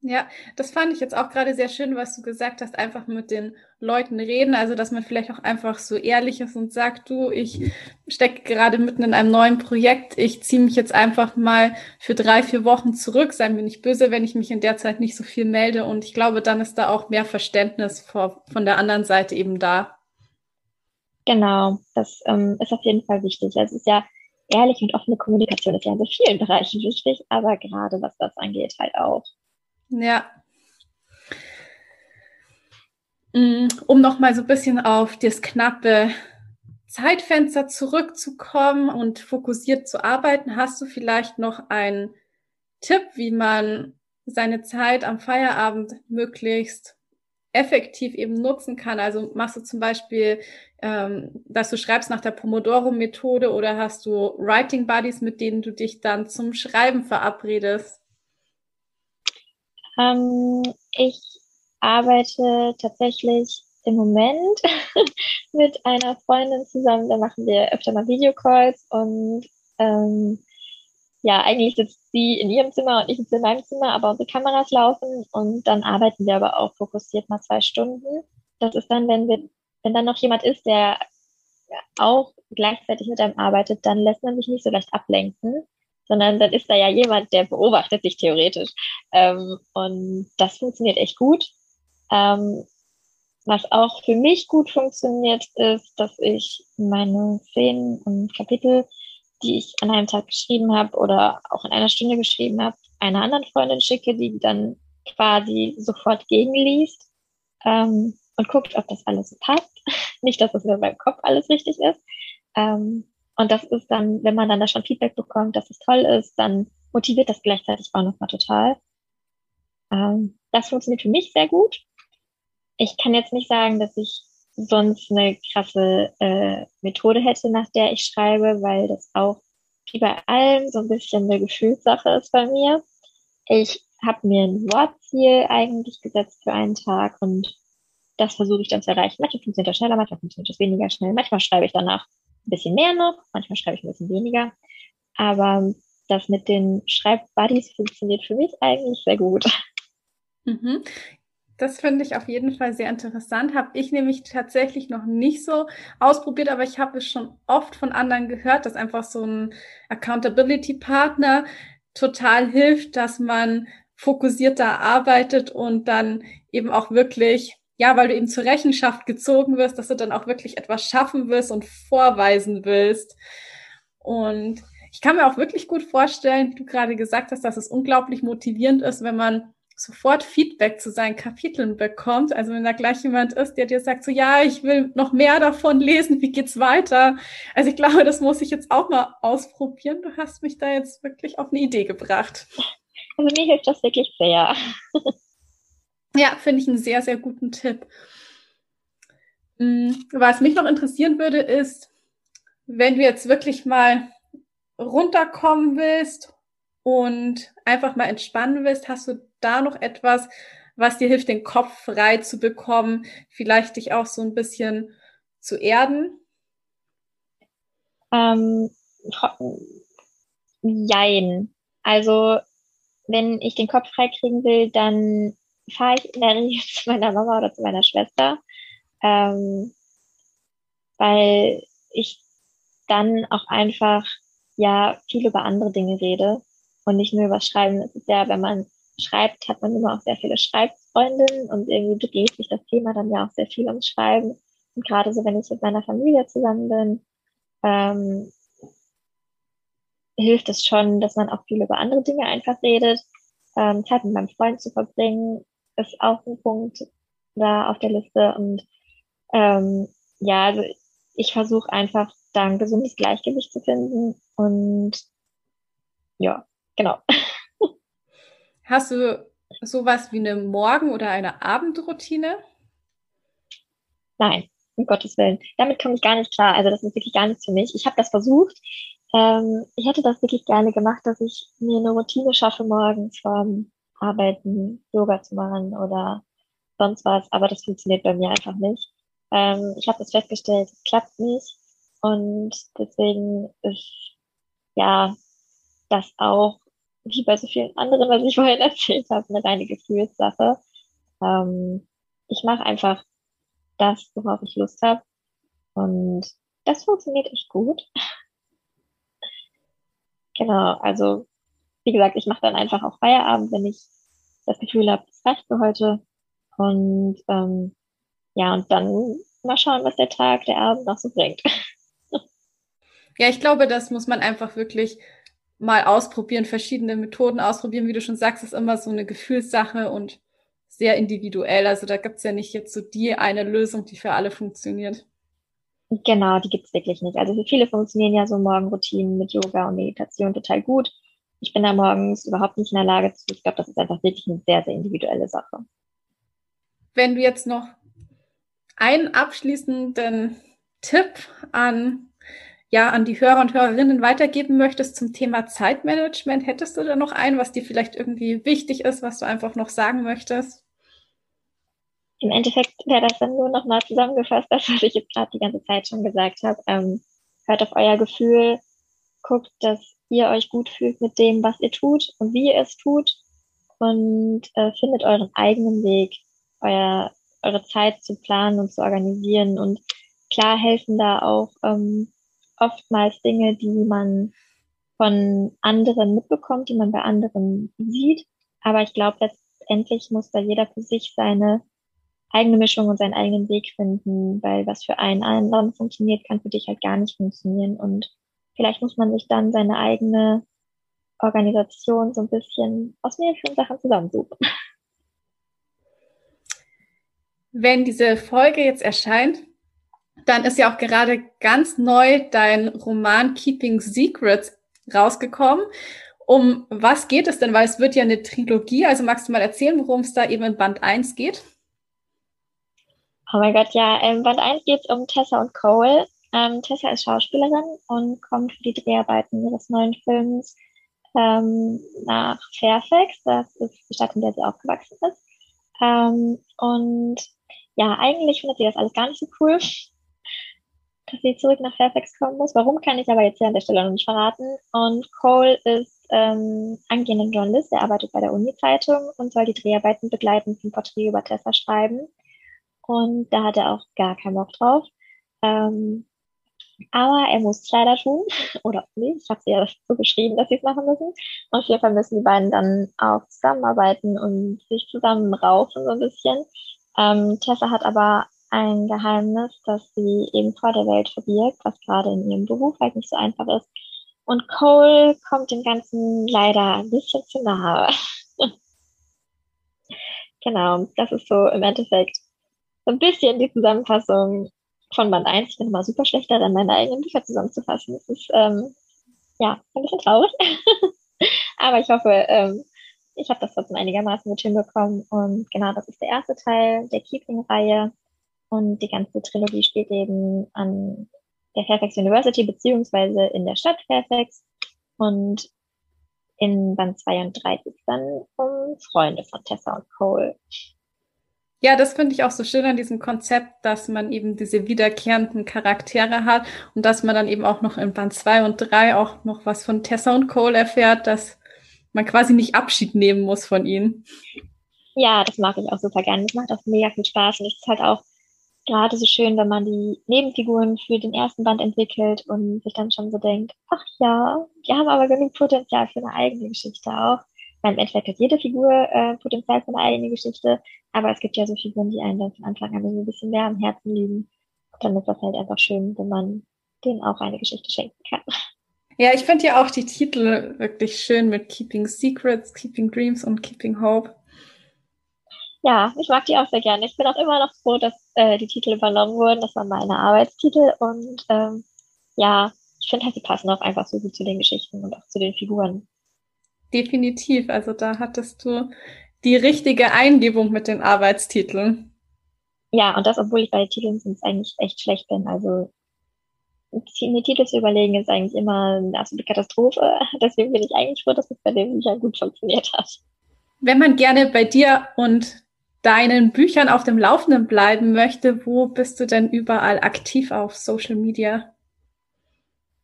Ja, das fand ich jetzt auch gerade sehr schön, was du gesagt hast, einfach mit den Leuten reden, also dass man vielleicht auch einfach so ehrlich ist und sagt, du, ich stecke gerade mitten in einem neuen Projekt, ich ziehe mich jetzt einfach mal für drei, vier Wochen zurück, sei mir nicht böse, wenn ich mich in der Zeit nicht so viel melde und ich glaube, dann ist da auch mehr Verständnis vor, von der anderen Seite eben da. Genau, das ähm, ist auf jeden Fall wichtig. Also es ist ja ehrlich und offene Kommunikation ist ja in so vielen Bereichen wichtig, aber gerade was das angeht halt auch. Ja. Mm, um noch mal so ein bisschen auf das knappe Zeitfenster zurückzukommen und fokussiert zu arbeiten, hast du vielleicht noch einen Tipp, wie man seine Zeit am Feierabend möglichst effektiv eben nutzen kann? Also machst du zum Beispiel, ähm, dass du schreibst nach der Pomodoro-Methode oder hast du Writing Buddies, mit denen du dich dann zum Schreiben verabredest? Ähm, ich arbeite tatsächlich im Moment mit einer Freundin zusammen. Da machen wir öfter mal Videocalls und ähm, ja, eigentlich sitzt sie in ihrem Zimmer und ich sitze in meinem Zimmer, aber unsere Kameras laufen und dann arbeiten wir aber auch fokussiert mal zwei Stunden. Das ist dann, wenn wir, wenn dann noch jemand ist, der auch gleichzeitig mit einem arbeitet, dann lässt man sich nicht so leicht ablenken sondern dann ist da ja jemand, der beobachtet sich theoretisch. Ähm, und das funktioniert echt gut. Ähm, was auch für mich gut funktioniert, ist, dass ich meine Szenen und Kapitel, die ich an einem Tag geschrieben habe oder auch in einer Stunde geschrieben habe, einer anderen Freundin schicke, die dann quasi sofort gegenliest ähm, und guckt, ob das alles passt. Nicht, dass es nur beim Kopf alles richtig ist. Ähm, und das ist dann, wenn man dann da schon Feedback bekommt, dass es toll ist, dann motiviert das gleichzeitig auch nochmal total. Ähm, das funktioniert für mich sehr gut. Ich kann jetzt nicht sagen, dass ich sonst eine krasse äh, Methode hätte, nach der ich schreibe, weil das auch wie bei allem so ein bisschen eine Gefühlssache ist bei mir. Ich habe mir ein Wortziel eigentlich gesetzt für einen Tag und das versuche ich dann zu erreichen. Manchmal funktioniert das schneller, manchmal funktioniert das weniger schnell. Manchmal schreibe ich danach ein bisschen mehr noch, manchmal schreibe ich ein bisschen weniger. Aber das mit den Schreibbuddies funktioniert für mich eigentlich sehr gut. Mhm. Das finde ich auf jeden Fall sehr interessant. Habe ich nämlich tatsächlich noch nicht so ausprobiert, aber ich habe es schon oft von anderen gehört, dass einfach so ein Accountability-Partner total hilft, dass man fokussierter arbeitet und dann eben auch wirklich ja, weil du eben zur Rechenschaft gezogen wirst, dass du dann auch wirklich etwas schaffen wirst und vorweisen willst. Und ich kann mir auch wirklich gut vorstellen, wie du gerade gesagt hast, dass es unglaublich motivierend ist, wenn man sofort Feedback zu seinen Kapiteln bekommt. Also wenn da gleich jemand ist, der dir sagt, so ja, ich will noch mehr davon lesen, wie geht's weiter? Also ich glaube, das muss ich jetzt auch mal ausprobieren. Du hast mich da jetzt wirklich auf eine Idee gebracht. Also mir hilft das wirklich sehr. Ja, finde ich einen sehr, sehr guten Tipp. Mm, was mich noch interessieren würde, ist, wenn du jetzt wirklich mal runterkommen willst und einfach mal entspannen willst, hast du da noch etwas, was dir hilft, den Kopf frei zu bekommen, vielleicht dich auch so ein bisschen zu erden? Ähm, jein. Also, wenn ich den Kopf frei kriegen will, dann fahre ich in der Regel zu meiner Mama oder zu meiner Schwester, ähm, weil ich dann auch einfach ja viel über andere Dinge rede und nicht nur über Schreiben. Es ist ja, wenn man schreibt, hat man immer auch sehr viele Schreibfreundinnen und irgendwie dreht sich das Thema dann ja auch sehr viel ums Schreiben. Und gerade so, wenn ich mit meiner Familie zusammen bin, ähm, hilft es schon, dass man auch viel über andere Dinge einfach redet. Ähm, Zeit mit meinem Freund zu verbringen, ist auch ein Punkt da auf der Liste. Und ähm, ja, also ich versuche einfach da ein gesundes Gleichgewicht zu finden. Und ja, genau. Hast du sowas wie eine Morgen- oder eine Abendroutine? Nein, um Gottes Willen. Damit komme ich gar nicht klar. Also das ist wirklich gar nichts für mich. Ich habe das versucht. Ähm, ich hätte das wirklich gerne gemacht, dass ich mir eine Routine schaffe, morgens vom Arbeiten Yoga zu machen oder sonst was. Aber das funktioniert bei mir einfach nicht. Ähm, ich habe das festgestellt, es klappt nicht. Und deswegen ist ja das auch wie bei so vielen anderen, was ich vorhin erzählt habe, eine reine Gefühlssache. Ähm, ich mache einfach das, worauf ich Lust habe. Und das funktioniert echt gut. genau, also wie gesagt, ich mache dann einfach auch Feierabend, wenn ich das Gefühl habe, es reicht für heute. Und ähm, ja, und dann mal schauen, was der Tag, der Abend noch so bringt. ja, ich glaube, das muss man einfach wirklich mal ausprobieren, verschiedene Methoden ausprobieren. Wie du schon sagst, ist immer so eine Gefühlssache und sehr individuell. Also da gibt's ja nicht jetzt so die eine Lösung, die für alle funktioniert. Genau, die gibt's wirklich nicht. Also für viele funktionieren ja so Morgenroutinen mit Yoga und Meditation total gut. Ich bin da morgens überhaupt nicht in der Lage zu. Ich glaube, das ist einfach wirklich eine sehr, sehr individuelle Sache. Wenn du jetzt noch einen abschließenden Tipp an ja an die Hörer und Hörerinnen weitergeben möchtest zum Thema Zeitmanagement, hättest du da noch ein, was dir vielleicht irgendwie wichtig ist, was du einfach noch sagen möchtest? Im Endeffekt wäre das dann nur nochmal zusammengefasst, das, was ich jetzt gerade die ganze Zeit schon gesagt habe. Ähm, hört auf euer Gefühl, guckt, dass ihr euch gut fühlt mit dem, was ihr tut und wie ihr es tut und äh, findet euren eigenen Weg, euer, eure Zeit zu planen und zu organisieren. Und klar helfen da auch ähm, oftmals Dinge, die man von anderen mitbekommt, die man bei anderen sieht. Aber ich glaube, letztendlich muss da jeder für sich seine eigene Mischung und seinen eigenen Weg finden, weil was für einen anderen funktioniert, kann für dich halt gar nicht funktionieren. Und vielleicht muss man sich dann seine eigene Organisation so ein bisschen aus mehreren Sachen zusammensuchen. Wenn diese Folge jetzt erscheint, dann ist ja auch gerade ganz neu dein Roman Keeping Secrets rausgekommen. Um was geht es denn? Weil es wird ja eine Trilogie. Also magst du mal erzählen, worum es da eben in Band 1 geht? Oh mein Gott, ja. In Band 1 geht es um Tessa und Cole. Ähm, Tessa ist Schauspielerin und kommt für die Dreharbeiten ihres neuen Films ähm, nach Fairfax. Das ist die Stadt, in der sie aufgewachsen ist. Ähm, und ja, eigentlich findet sie das alles gar nicht so cool dass sie zurück nach Fairfax kommen muss. Warum kann ich aber jetzt hier an der Stelle noch nicht verraten. Und Cole ist ähm, angehender Journalist, er arbeitet bei der Uni-Zeitung und soll die Dreharbeiten begleitend ein Porträt über Tessa schreiben. Und da hat er auch gar keinen Bock drauf. Ähm, aber er muss es leider tun. Oder nicht. Ich habe sie ja so geschrieben, dass sie es machen müssen. Auf jeden Fall müssen die beiden dann auch zusammenarbeiten und sich zusammen raufen so ein bisschen. Ähm, Tessa hat aber ein Geheimnis, das sie eben vor der Welt verbirgt, was gerade in ihrem Beruf halt nicht so einfach ist. Und Cole kommt dem Ganzen leider ein bisschen zu nahe. genau, das ist so im Endeffekt so ein bisschen die Zusammenfassung von Band 1. Ich bin immer super schlecht darin, meine eigenen Bücher zusammenzufassen. Das ist ähm, ja ein bisschen traurig. Aber ich hoffe, ähm, ich habe das trotzdem einigermaßen gut hinbekommen. Und genau, das ist der erste Teil der Keeping-Reihe. Und die ganze Trilogie spielt eben an der Fairfax University beziehungsweise in der Stadt Fairfax. Und in Band 2 und 3 geht es dann um Freunde von Tessa und Cole. Ja, das finde ich auch so schön an diesem Konzept, dass man eben diese wiederkehrenden Charaktere hat und dass man dann eben auch noch in Band 2 und 3 auch noch was von Tessa und Cole erfährt, dass man quasi nicht Abschied nehmen muss von ihnen. Ja, das mag ich auch super gerne. Das macht auch mega viel Spaß und es ist halt auch gerade so schön, wenn man die Nebenfiguren für den ersten Band entwickelt und sich dann schon so denkt, ach ja, die haben aber genug Potenzial für eine eigene Geschichte auch. Weil im Endeffekt hat jede Figur äh, Potenzial für eine eigene Geschichte, aber es gibt ja so Figuren, die einen dann von Anfang an so ein bisschen mehr am Herzen liegen. Und dann ist das halt einfach schön, wenn man denen auch eine Geschichte schenken kann. Ja, ich finde ja auch die Titel wirklich schön mit Keeping Secrets, Keeping Dreams und Keeping Hope. Ja, ich mag die auch sehr gerne. Ich bin auch immer noch froh, dass äh, die Titel übernommen wurden. Das waren meine Arbeitstitel und ähm, ja, ich finde halt, sie passen auch einfach so gut zu den Geschichten und auch zu den Figuren. Definitiv. Also da hattest du die richtige Eingebung mit den Arbeitstiteln. Ja, und das, obwohl ich bei Titeln sonst eigentlich echt schlecht bin. Also mir Titel zu überlegen ist eigentlich immer eine absolute Katastrophe. Deswegen bin ich eigentlich froh, dass es bei den Büchern gut funktioniert hat. Wenn man gerne bei dir und deinen Büchern auf dem Laufenden bleiben möchte, wo bist du denn überall aktiv auf Social Media?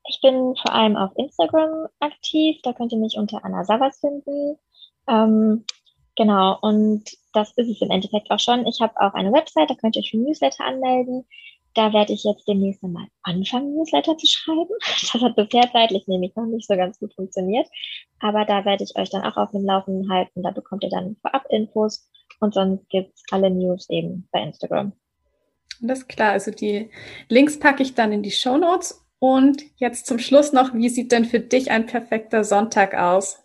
Ich bin vor allem auf Instagram aktiv. Da könnt ihr mich unter Anna Savas finden. Ähm, genau, und das ist es im Endeffekt auch schon. Ich habe auch eine Website, da könnt ihr euch für Newsletter anmelden. Da werde ich jetzt demnächst mal anfangen, Newsletter zu schreiben. Das hat bisher zeitlich nämlich noch nicht so ganz gut funktioniert. Aber da werde ich euch dann auch auf dem Laufenden halten. Da bekommt ihr dann vorab Infos und sonst gibt's alle News eben bei Instagram. Ist klar. Also die Links packe ich dann in die Show Notes. Und jetzt zum Schluss noch, wie sieht denn für dich ein perfekter Sonntag aus?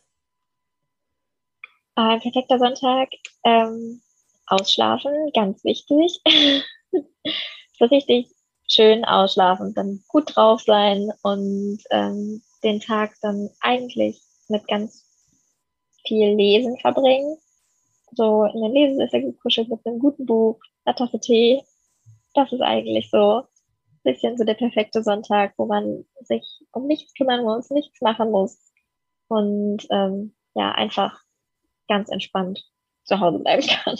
Ein perfekter Sonntag, ähm, ausschlafen, ganz wichtig. so richtig schön ausschlafen, dann gut drauf sein und ähm, den Tag dann eigentlich mit ganz viel Lesen verbringen so in den Lesesessel gekuschelt mit einem guten Buch, einer Tasse Tee. Das ist eigentlich so bisschen so der perfekte Sonntag, wo man sich um nichts kümmern muss, nichts machen muss und ähm, ja, einfach ganz entspannt zu Hause bleiben kann.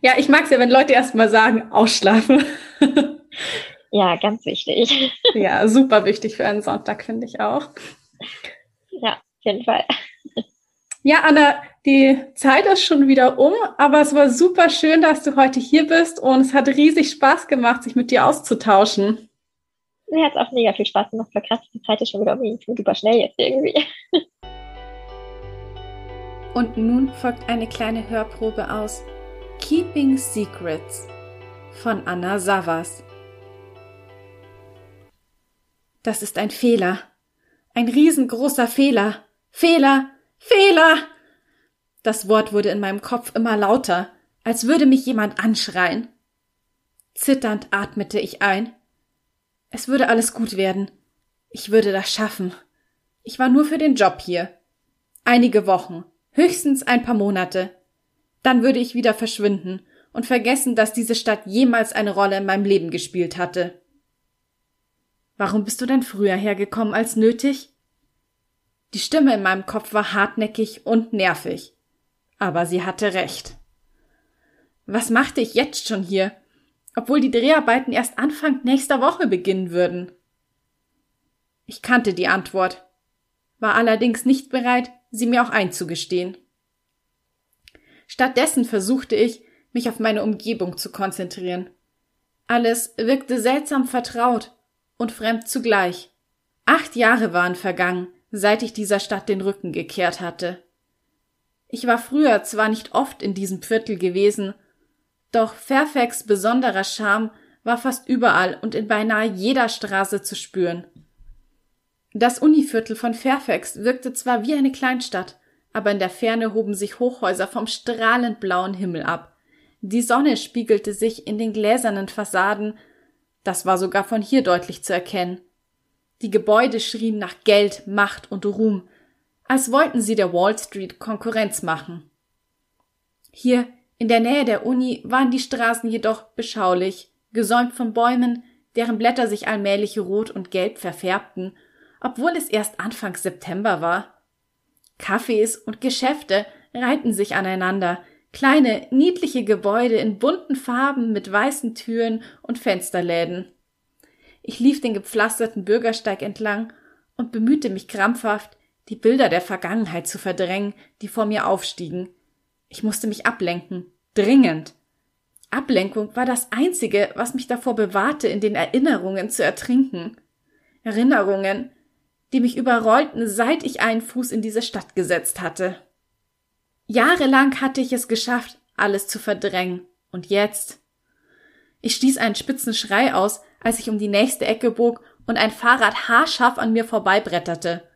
Ja, ich mag es ja, wenn Leute erstmal sagen, ausschlafen. ja, ganz wichtig. Ja, super wichtig für einen Sonntag, finde ich auch. Ja, auf jeden Fall. Ja, Anna, die Zeit ist schon wieder um, aber es war super schön, dass du heute hier bist und es hat riesig Spaß gemacht, sich mit dir auszutauschen. Mir hat es auch mega viel Spaß gemacht, weil krass, die Zeit ist schon wieder um, super schnell jetzt irgendwie. Und nun folgt eine kleine Hörprobe aus Keeping Secrets von Anna Savas. Das ist ein Fehler. Ein riesengroßer Fehler. Fehler, Fehler! Das Wort wurde in meinem Kopf immer lauter, als würde mich jemand anschreien. Zitternd atmete ich ein. Es würde alles gut werden. Ich würde das schaffen. Ich war nur für den Job hier. Einige Wochen, höchstens ein paar Monate. Dann würde ich wieder verschwinden und vergessen, dass diese Stadt jemals eine Rolle in meinem Leben gespielt hatte. Warum bist du denn früher hergekommen als nötig? Die Stimme in meinem Kopf war hartnäckig und nervig. Aber sie hatte recht. Was machte ich jetzt schon hier, obwohl die Dreharbeiten erst Anfang nächster Woche beginnen würden? Ich kannte die Antwort, war allerdings nicht bereit, sie mir auch einzugestehen. Stattdessen versuchte ich, mich auf meine Umgebung zu konzentrieren. Alles wirkte seltsam vertraut und fremd zugleich. Acht Jahre waren vergangen, seit ich dieser Stadt den Rücken gekehrt hatte. Ich war früher zwar nicht oft in diesem Viertel gewesen, doch Fairfax besonderer Charme war fast überall und in beinahe jeder Straße zu spüren. Das Univiertel von Fairfax wirkte zwar wie eine Kleinstadt, aber in der Ferne hoben sich Hochhäuser vom strahlend blauen Himmel ab. Die Sonne spiegelte sich in den gläsernen Fassaden, das war sogar von hier deutlich zu erkennen. Die Gebäude schrien nach Geld, Macht und Ruhm, als wollten sie der Wall Street Konkurrenz machen. Hier in der Nähe der Uni waren die Straßen jedoch beschaulich, gesäumt von Bäumen, deren Blätter sich allmählich rot und gelb verfärbten, obwohl es erst Anfang September war. Cafés und Geschäfte reihten sich aneinander, kleine, niedliche Gebäude in bunten Farben mit weißen Türen und Fensterläden. Ich lief den gepflasterten Bürgersteig entlang und bemühte mich krampfhaft, die Bilder der Vergangenheit zu verdrängen, die vor mir aufstiegen. Ich musste mich ablenken. Dringend. Ablenkung war das Einzige, was mich davor bewahrte, in den Erinnerungen zu ertrinken. Erinnerungen, die mich überrollten, seit ich einen Fuß in diese Stadt gesetzt hatte. Jahrelang hatte ich es geschafft, alles zu verdrängen. Und jetzt? Ich stieß einen spitzen Schrei aus, als ich um die nächste Ecke bog und ein Fahrrad haarscharf an mir vorbeibretterte.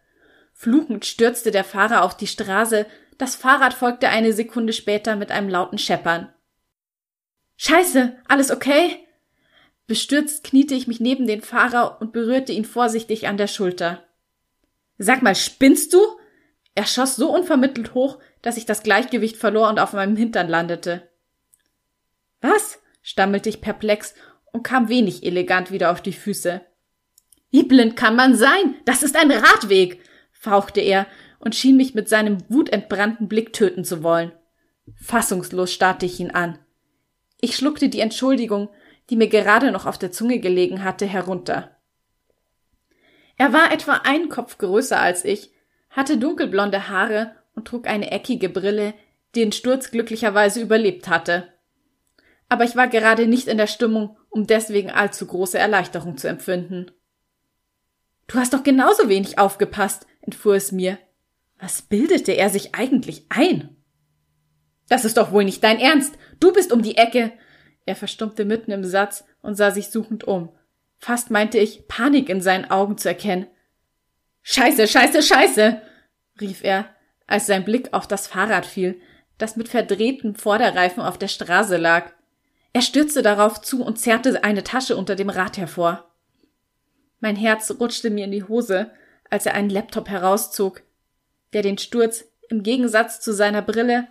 Fluchend stürzte der Fahrer auf die Straße, das Fahrrad folgte eine Sekunde später mit einem lauten Scheppern. Scheiße, alles okay? Bestürzt kniete ich mich neben den Fahrer und berührte ihn vorsichtig an der Schulter. Sag mal, spinnst du? Er schoss so unvermittelt hoch, dass ich das Gleichgewicht verlor und auf meinem Hintern landete. Was? stammelte ich perplex und kam wenig elegant wieder auf die Füße. Wie blind kann man sein? Das ist ein Radweg, fauchte er und schien mich mit seinem wutentbrannten Blick töten zu wollen. Fassungslos starrte ich ihn an. Ich schluckte die Entschuldigung, die mir gerade noch auf der Zunge gelegen hatte, herunter. Er war etwa einen Kopf größer als ich, hatte dunkelblonde Haare und trug eine eckige Brille, die den Sturz glücklicherweise überlebt hatte. Aber ich war gerade nicht in der Stimmung, um deswegen allzu große Erleichterung zu empfinden. Du hast doch genauso wenig aufgepasst, entfuhr es mir. Was bildete er sich eigentlich ein? Das ist doch wohl nicht dein Ernst. Du bist um die Ecke. Er verstummte mitten im Satz und sah sich suchend um. Fast meinte ich, Panik in seinen Augen zu erkennen. Scheiße, scheiße, scheiße, rief er, als sein Blick auf das Fahrrad fiel, das mit verdrehtem Vorderreifen auf der Straße lag. Er stürzte darauf zu und zerrte eine Tasche unter dem Rad hervor. Mein Herz rutschte mir in die Hose, als er einen Laptop herauszog, der den Sturz im Gegensatz zu seiner Brille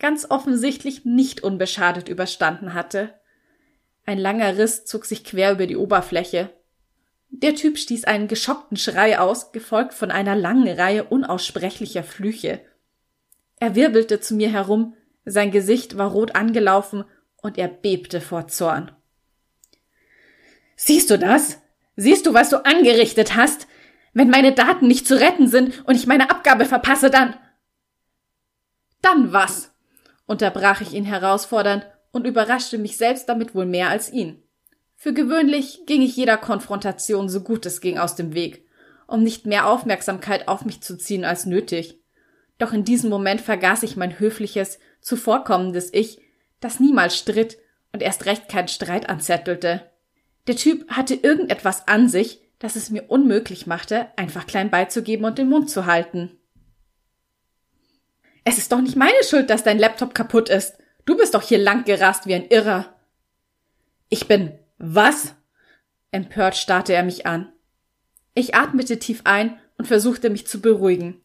ganz offensichtlich nicht unbeschadet überstanden hatte. Ein langer Riss zog sich quer über die Oberfläche. Der Typ stieß einen geschockten Schrei aus, gefolgt von einer langen Reihe unaussprechlicher Flüche. Er wirbelte zu mir herum, sein Gesicht war rot angelaufen und er bebte vor Zorn. Siehst du das? Siehst du, was du angerichtet hast? Wenn meine Daten nicht zu retten sind und ich meine Abgabe verpasse, dann. Dann was? unterbrach ich ihn herausfordernd und überraschte mich selbst damit wohl mehr als ihn. Für gewöhnlich ging ich jeder Konfrontation so gut es ging aus dem Weg, um nicht mehr Aufmerksamkeit auf mich zu ziehen als nötig. Doch in diesem Moment vergaß ich mein höfliches, zuvorkommendes Ich, das niemals stritt und erst recht keinen Streit anzettelte. Der Typ hatte irgendetwas an sich, das es mir unmöglich machte, einfach klein beizugeben und den Mund zu halten. Es ist doch nicht meine Schuld, dass dein Laptop kaputt ist, Du bist doch hier lang gerast wie ein Irrer. Ich bin was? Empört starrte er mich an. Ich atmete tief ein und versuchte mich zu beruhigen.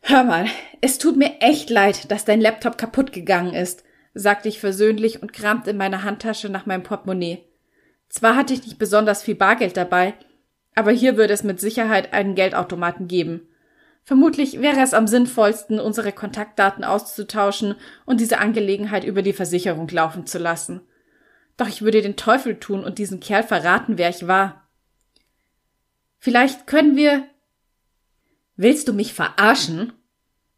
Hör mal, es tut mir echt leid, dass dein Laptop kaputt gegangen ist, sagte ich versöhnlich und kramte in meiner Handtasche nach meinem Portemonnaie. Zwar hatte ich nicht besonders viel Bargeld dabei, aber hier würde es mit Sicherheit einen Geldautomaten geben. Vermutlich wäre es am sinnvollsten, unsere Kontaktdaten auszutauschen und diese Angelegenheit über die Versicherung laufen zu lassen. Doch ich würde den Teufel tun und diesen Kerl verraten, wer ich war. Vielleicht können wir. Willst du mich verarschen?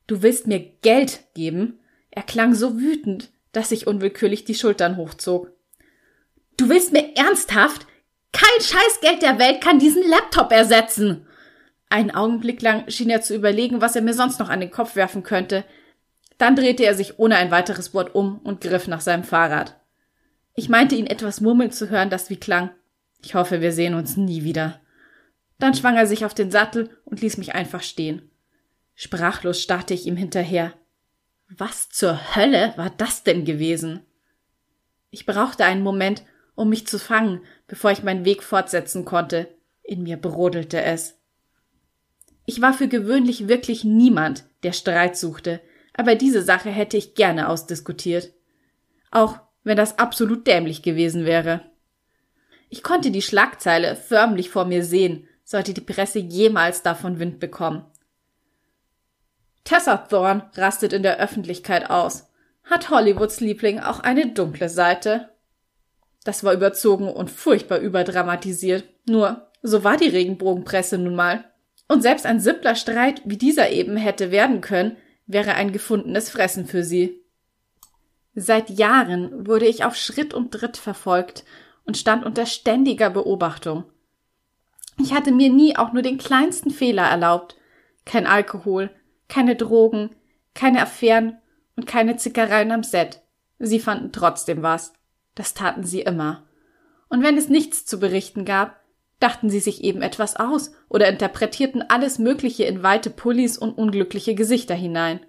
Du willst mir Geld geben? Er klang so wütend, dass ich unwillkürlich die Schultern hochzog. Du willst mir ernsthaft? Kein Scheißgeld der Welt kann diesen Laptop ersetzen. Einen Augenblick lang schien er zu überlegen, was er mir sonst noch an den Kopf werfen könnte. Dann drehte er sich ohne ein weiteres Wort um und griff nach seinem Fahrrad. Ich meinte ihn etwas murmeln zu hören, das wie klang. Ich hoffe, wir sehen uns nie wieder. Dann schwang er sich auf den Sattel und ließ mich einfach stehen. Sprachlos starrte ich ihm hinterher. Was zur Hölle war das denn gewesen? Ich brauchte einen Moment, um mich zu fangen, bevor ich meinen Weg fortsetzen konnte. In mir brodelte es. Ich war für gewöhnlich wirklich niemand, der Streit suchte, aber diese Sache hätte ich gerne ausdiskutiert. Auch wenn das absolut dämlich gewesen wäre. Ich konnte die Schlagzeile förmlich vor mir sehen, sollte die Presse jemals davon Wind bekommen. Tessa Thorne rastet in der Öffentlichkeit aus. Hat Hollywoods Liebling auch eine dunkle Seite? Das war überzogen und furchtbar überdramatisiert. Nur, so war die Regenbogenpresse nun mal. Und selbst ein simpler Streit, wie dieser eben hätte werden können, wäre ein gefundenes Fressen für sie. Seit Jahren wurde ich auf Schritt und Tritt verfolgt und stand unter ständiger Beobachtung. Ich hatte mir nie auch nur den kleinsten Fehler erlaubt. Kein Alkohol, keine Drogen, keine Affären und keine Zickereien am Set. Sie fanden trotzdem was. Das taten sie immer. Und wenn es nichts zu berichten gab, dachten sie sich eben etwas aus oder interpretierten alles Mögliche in weite Pullis und unglückliche Gesichter hinein.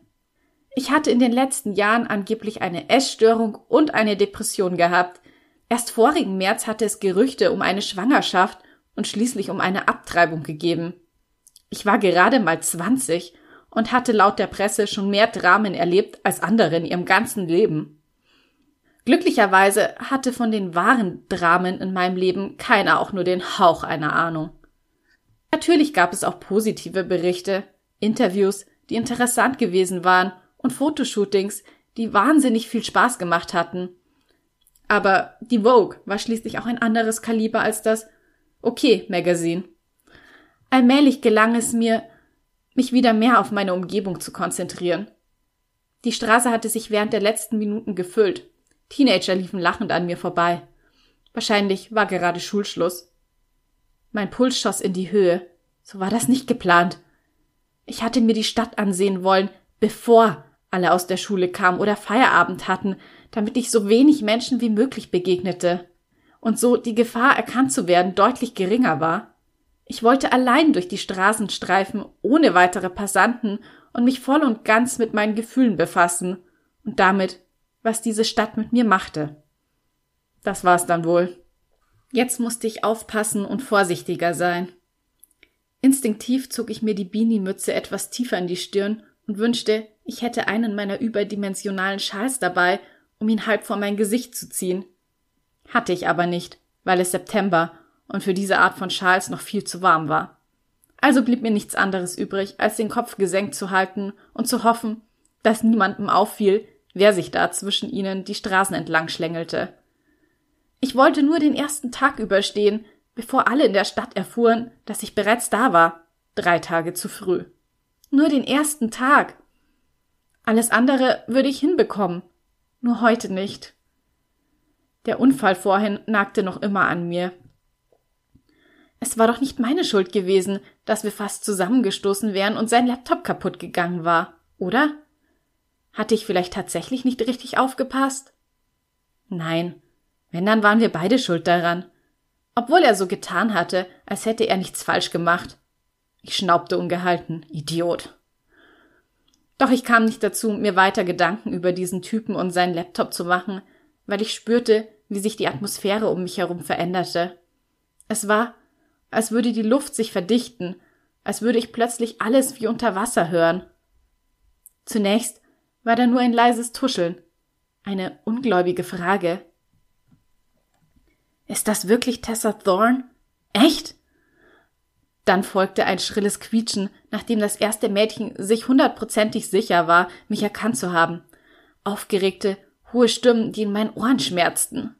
Ich hatte in den letzten Jahren angeblich eine Essstörung und eine Depression gehabt. Erst vorigen März hatte es Gerüchte um eine Schwangerschaft und schließlich um eine Abtreibung gegeben. Ich war gerade mal zwanzig und hatte laut der Presse schon mehr Dramen erlebt als andere in ihrem ganzen Leben. Glücklicherweise hatte von den wahren Dramen in meinem Leben keiner auch nur den Hauch einer Ahnung. Natürlich gab es auch positive Berichte, Interviews, die interessant gewesen waren und Fotoshootings, die wahnsinnig viel Spaß gemacht hatten. Aber die Vogue war schließlich auch ein anderes Kaliber als das Okay Magazine. Allmählich gelang es mir, mich wieder mehr auf meine Umgebung zu konzentrieren. Die Straße hatte sich während der letzten Minuten gefüllt. Teenager liefen lachend an mir vorbei. Wahrscheinlich war gerade Schulschluss. Mein Puls schoss in die Höhe. So war das nicht geplant. Ich hatte mir die Stadt ansehen wollen, bevor alle aus der Schule kamen oder Feierabend hatten, damit ich so wenig Menschen wie möglich begegnete und so die Gefahr erkannt zu werden deutlich geringer war. Ich wollte allein durch die Straßen streifen, ohne weitere Passanten und mich voll und ganz mit meinen Gefühlen befassen und damit, was diese Stadt mit mir machte. Das war's dann wohl. Jetzt musste ich aufpassen und vorsichtiger sein. Instinktiv zog ich mir die Beanie-Mütze etwas tiefer in die Stirn und wünschte, ich hätte einen meiner überdimensionalen Schals dabei, um ihn halb vor mein Gesicht zu ziehen. Hatte ich aber nicht, weil es September und für diese Art von Schals noch viel zu warm war. Also blieb mir nichts anderes übrig, als den Kopf gesenkt zu halten und zu hoffen, dass niemandem auffiel, wer sich da zwischen ihnen die Straßen entlang schlängelte. Ich wollte nur den ersten Tag überstehen, bevor alle in der Stadt erfuhren, dass ich bereits da war, drei Tage zu früh. Nur den ersten Tag. Alles andere würde ich hinbekommen, nur heute nicht. Der Unfall vorhin nagte noch immer an mir, es war doch nicht meine Schuld gewesen, dass wir fast zusammengestoßen wären und sein Laptop kaputt gegangen war, oder? Hatte ich vielleicht tatsächlich nicht richtig aufgepasst? Nein, wenn dann waren wir beide schuld daran. Obwohl er so getan hatte, als hätte er nichts falsch gemacht. Ich schnaubte ungehalten. Idiot. Doch ich kam nicht dazu, mir weiter Gedanken über diesen Typen und seinen Laptop zu machen, weil ich spürte, wie sich die Atmosphäre um mich herum veränderte. Es war, als würde die Luft sich verdichten, als würde ich plötzlich alles wie unter Wasser hören. Zunächst war da nur ein leises Tuscheln, eine ungläubige Frage. Ist das wirklich Tessa Thorne? Echt? Dann folgte ein schrilles Quietschen, nachdem das erste Mädchen sich hundertprozentig sicher war, mich erkannt zu haben. Aufgeregte, hohe Stimmen, die in meinen Ohren schmerzten.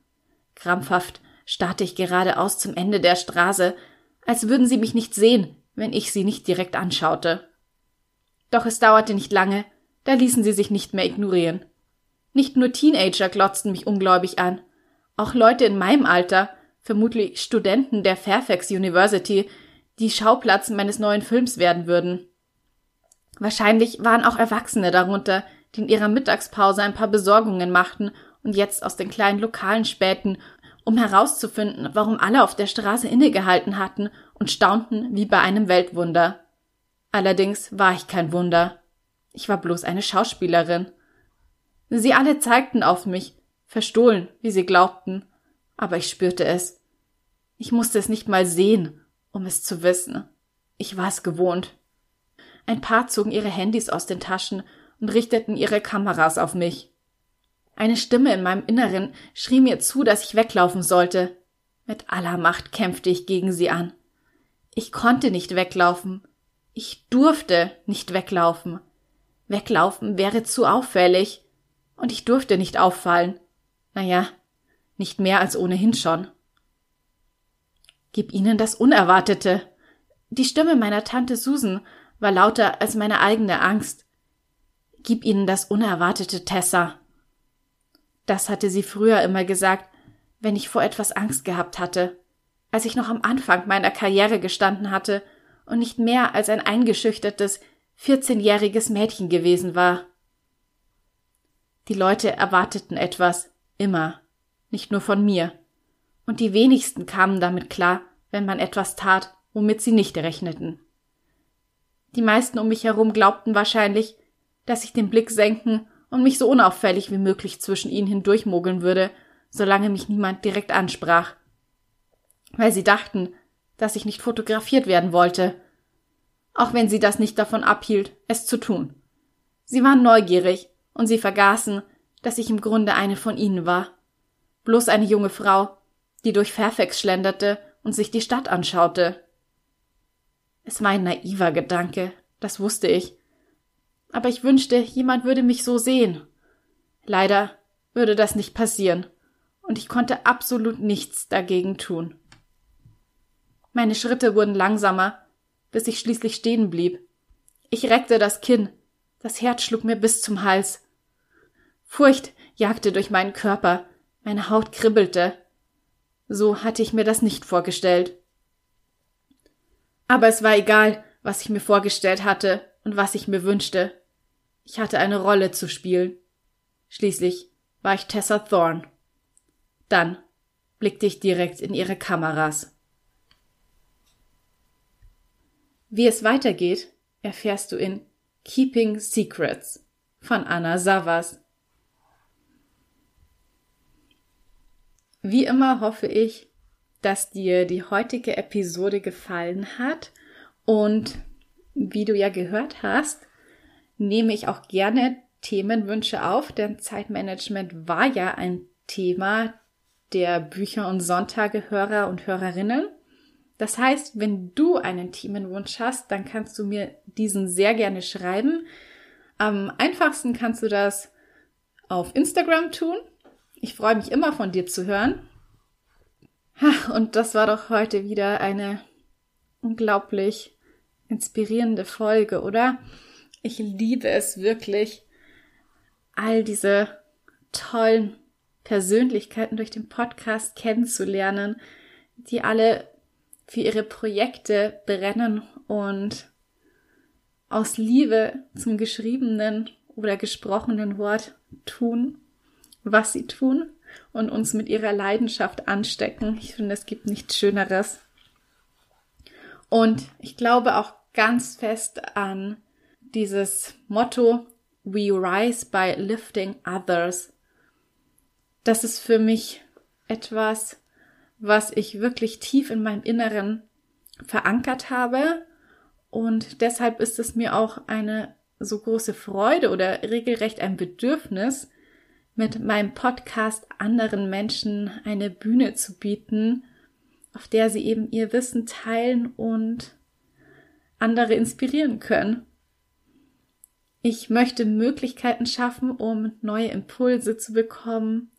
Krampfhaft starrte ich geradeaus zum Ende der Straße, als würden sie mich nicht sehen, wenn ich sie nicht direkt anschaute. Doch es dauerte nicht lange, da ließen sie sich nicht mehr ignorieren. Nicht nur Teenager glotzten mich ungläubig an, auch Leute in meinem Alter, vermutlich Studenten der Fairfax University, die Schauplatz meines neuen Films werden würden. Wahrscheinlich waren auch Erwachsene darunter, die in ihrer Mittagspause ein paar Besorgungen machten und jetzt aus den kleinen Lokalen spähten um herauszufinden, warum alle auf der Straße innegehalten hatten und staunten wie bei einem Weltwunder. Allerdings war ich kein Wunder. Ich war bloß eine Schauspielerin. Sie alle zeigten auf mich, verstohlen, wie sie glaubten, aber ich spürte es. Ich musste es nicht mal sehen, um es zu wissen. Ich war es gewohnt. Ein paar zogen ihre Handys aus den Taschen und richteten ihre Kameras auf mich. Eine Stimme in meinem Inneren schrie mir zu, dass ich weglaufen sollte. Mit aller Macht kämpfte ich gegen sie an. Ich konnte nicht weglaufen. Ich durfte nicht weglaufen. Weglaufen wäre zu auffällig. Und ich durfte nicht auffallen. Naja, nicht mehr als ohnehin schon. Gib ihnen das Unerwartete. Die Stimme meiner Tante Susan war lauter als meine eigene Angst. Gib ihnen das Unerwartete, Tessa. Das hatte sie früher immer gesagt, wenn ich vor etwas Angst gehabt hatte, als ich noch am Anfang meiner Karriere gestanden hatte und nicht mehr als ein eingeschüchtertes, vierzehnjähriges Mädchen gewesen war. Die Leute erwarteten etwas, immer, nicht nur von mir, und die wenigsten kamen damit klar, wenn man etwas tat, womit sie nicht rechneten. Die meisten um mich herum glaubten wahrscheinlich, dass ich den Blick senken und mich so unauffällig wie möglich zwischen ihnen hindurchmogeln würde, solange mich niemand direkt ansprach. Weil sie dachten, dass ich nicht fotografiert werden wollte, auch wenn sie das nicht davon abhielt, es zu tun. Sie waren neugierig und sie vergaßen, dass ich im Grunde eine von ihnen war. Bloß eine junge Frau, die durch Fairfax schlenderte und sich die Stadt anschaute. Es war ein naiver Gedanke, das wusste ich. Aber ich wünschte, jemand würde mich so sehen. Leider würde das nicht passieren, und ich konnte absolut nichts dagegen tun. Meine Schritte wurden langsamer, bis ich schließlich stehen blieb. Ich reckte das Kinn, das Herz schlug mir bis zum Hals. Furcht jagte durch meinen Körper, meine Haut kribbelte. So hatte ich mir das nicht vorgestellt. Aber es war egal, was ich mir vorgestellt hatte und was ich mir wünschte. Ich hatte eine Rolle zu spielen. Schließlich war ich Tessa Thorne. Dann blickte ich direkt in ihre Kameras. Wie es weitergeht, erfährst du in Keeping Secrets von Anna Savas. Wie immer hoffe ich, dass dir die heutige Episode gefallen hat und wie du ja gehört hast, nehme ich auch gerne Themenwünsche auf, denn Zeitmanagement war ja ein Thema der Bücher und Sonntage Hörer und Hörerinnen. Das heißt, wenn du einen Themenwunsch hast, dann kannst du mir diesen sehr gerne schreiben. Am einfachsten kannst du das auf Instagram tun. Ich freue mich immer von dir zu hören. Und das war doch heute wieder eine unglaublich inspirierende Folge, oder? Ich liebe es wirklich, all diese tollen Persönlichkeiten durch den Podcast kennenzulernen, die alle für ihre Projekte brennen und aus Liebe zum geschriebenen oder gesprochenen Wort tun, was sie tun und uns mit ihrer Leidenschaft anstecken. Ich finde, es gibt nichts Schöneres. Und ich glaube auch ganz fest an dieses Motto We rise by lifting others. Das ist für mich etwas, was ich wirklich tief in meinem Inneren verankert habe. Und deshalb ist es mir auch eine so große Freude oder regelrecht ein Bedürfnis, mit meinem Podcast anderen Menschen eine Bühne zu bieten, auf der sie eben ihr Wissen teilen und andere inspirieren können. Ich möchte Möglichkeiten schaffen, um neue Impulse zu bekommen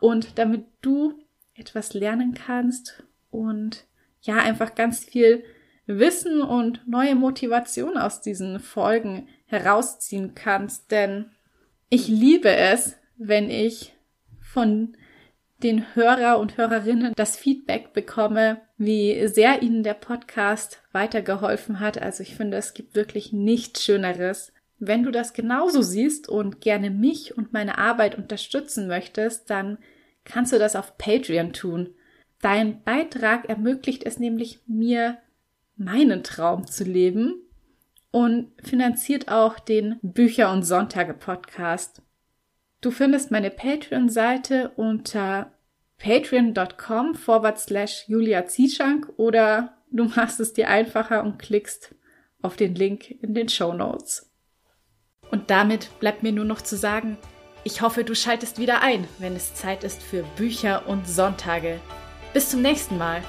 und damit du etwas lernen kannst und ja, einfach ganz viel Wissen und neue Motivation aus diesen Folgen herausziehen kannst, denn ich liebe es, wenn ich von den Hörer und Hörerinnen das Feedback bekomme, wie sehr ihnen der Podcast weitergeholfen hat. Also ich finde, es gibt wirklich nichts Schöneres. Wenn du das genauso siehst und gerne mich und meine Arbeit unterstützen möchtest, dann kannst du das auf Patreon tun. Dein Beitrag ermöglicht es nämlich mir, meinen Traum zu leben und finanziert auch den Bücher und Sonntage Podcast. Du findest meine Patreon-Seite unter patreon.com forward slash Julia Zieschank oder du machst es dir einfacher und klickst auf den Link in den Show Notes. Und damit bleibt mir nur noch zu sagen, ich hoffe, du schaltest wieder ein, wenn es Zeit ist für Bücher und Sonntage. Bis zum nächsten Mal.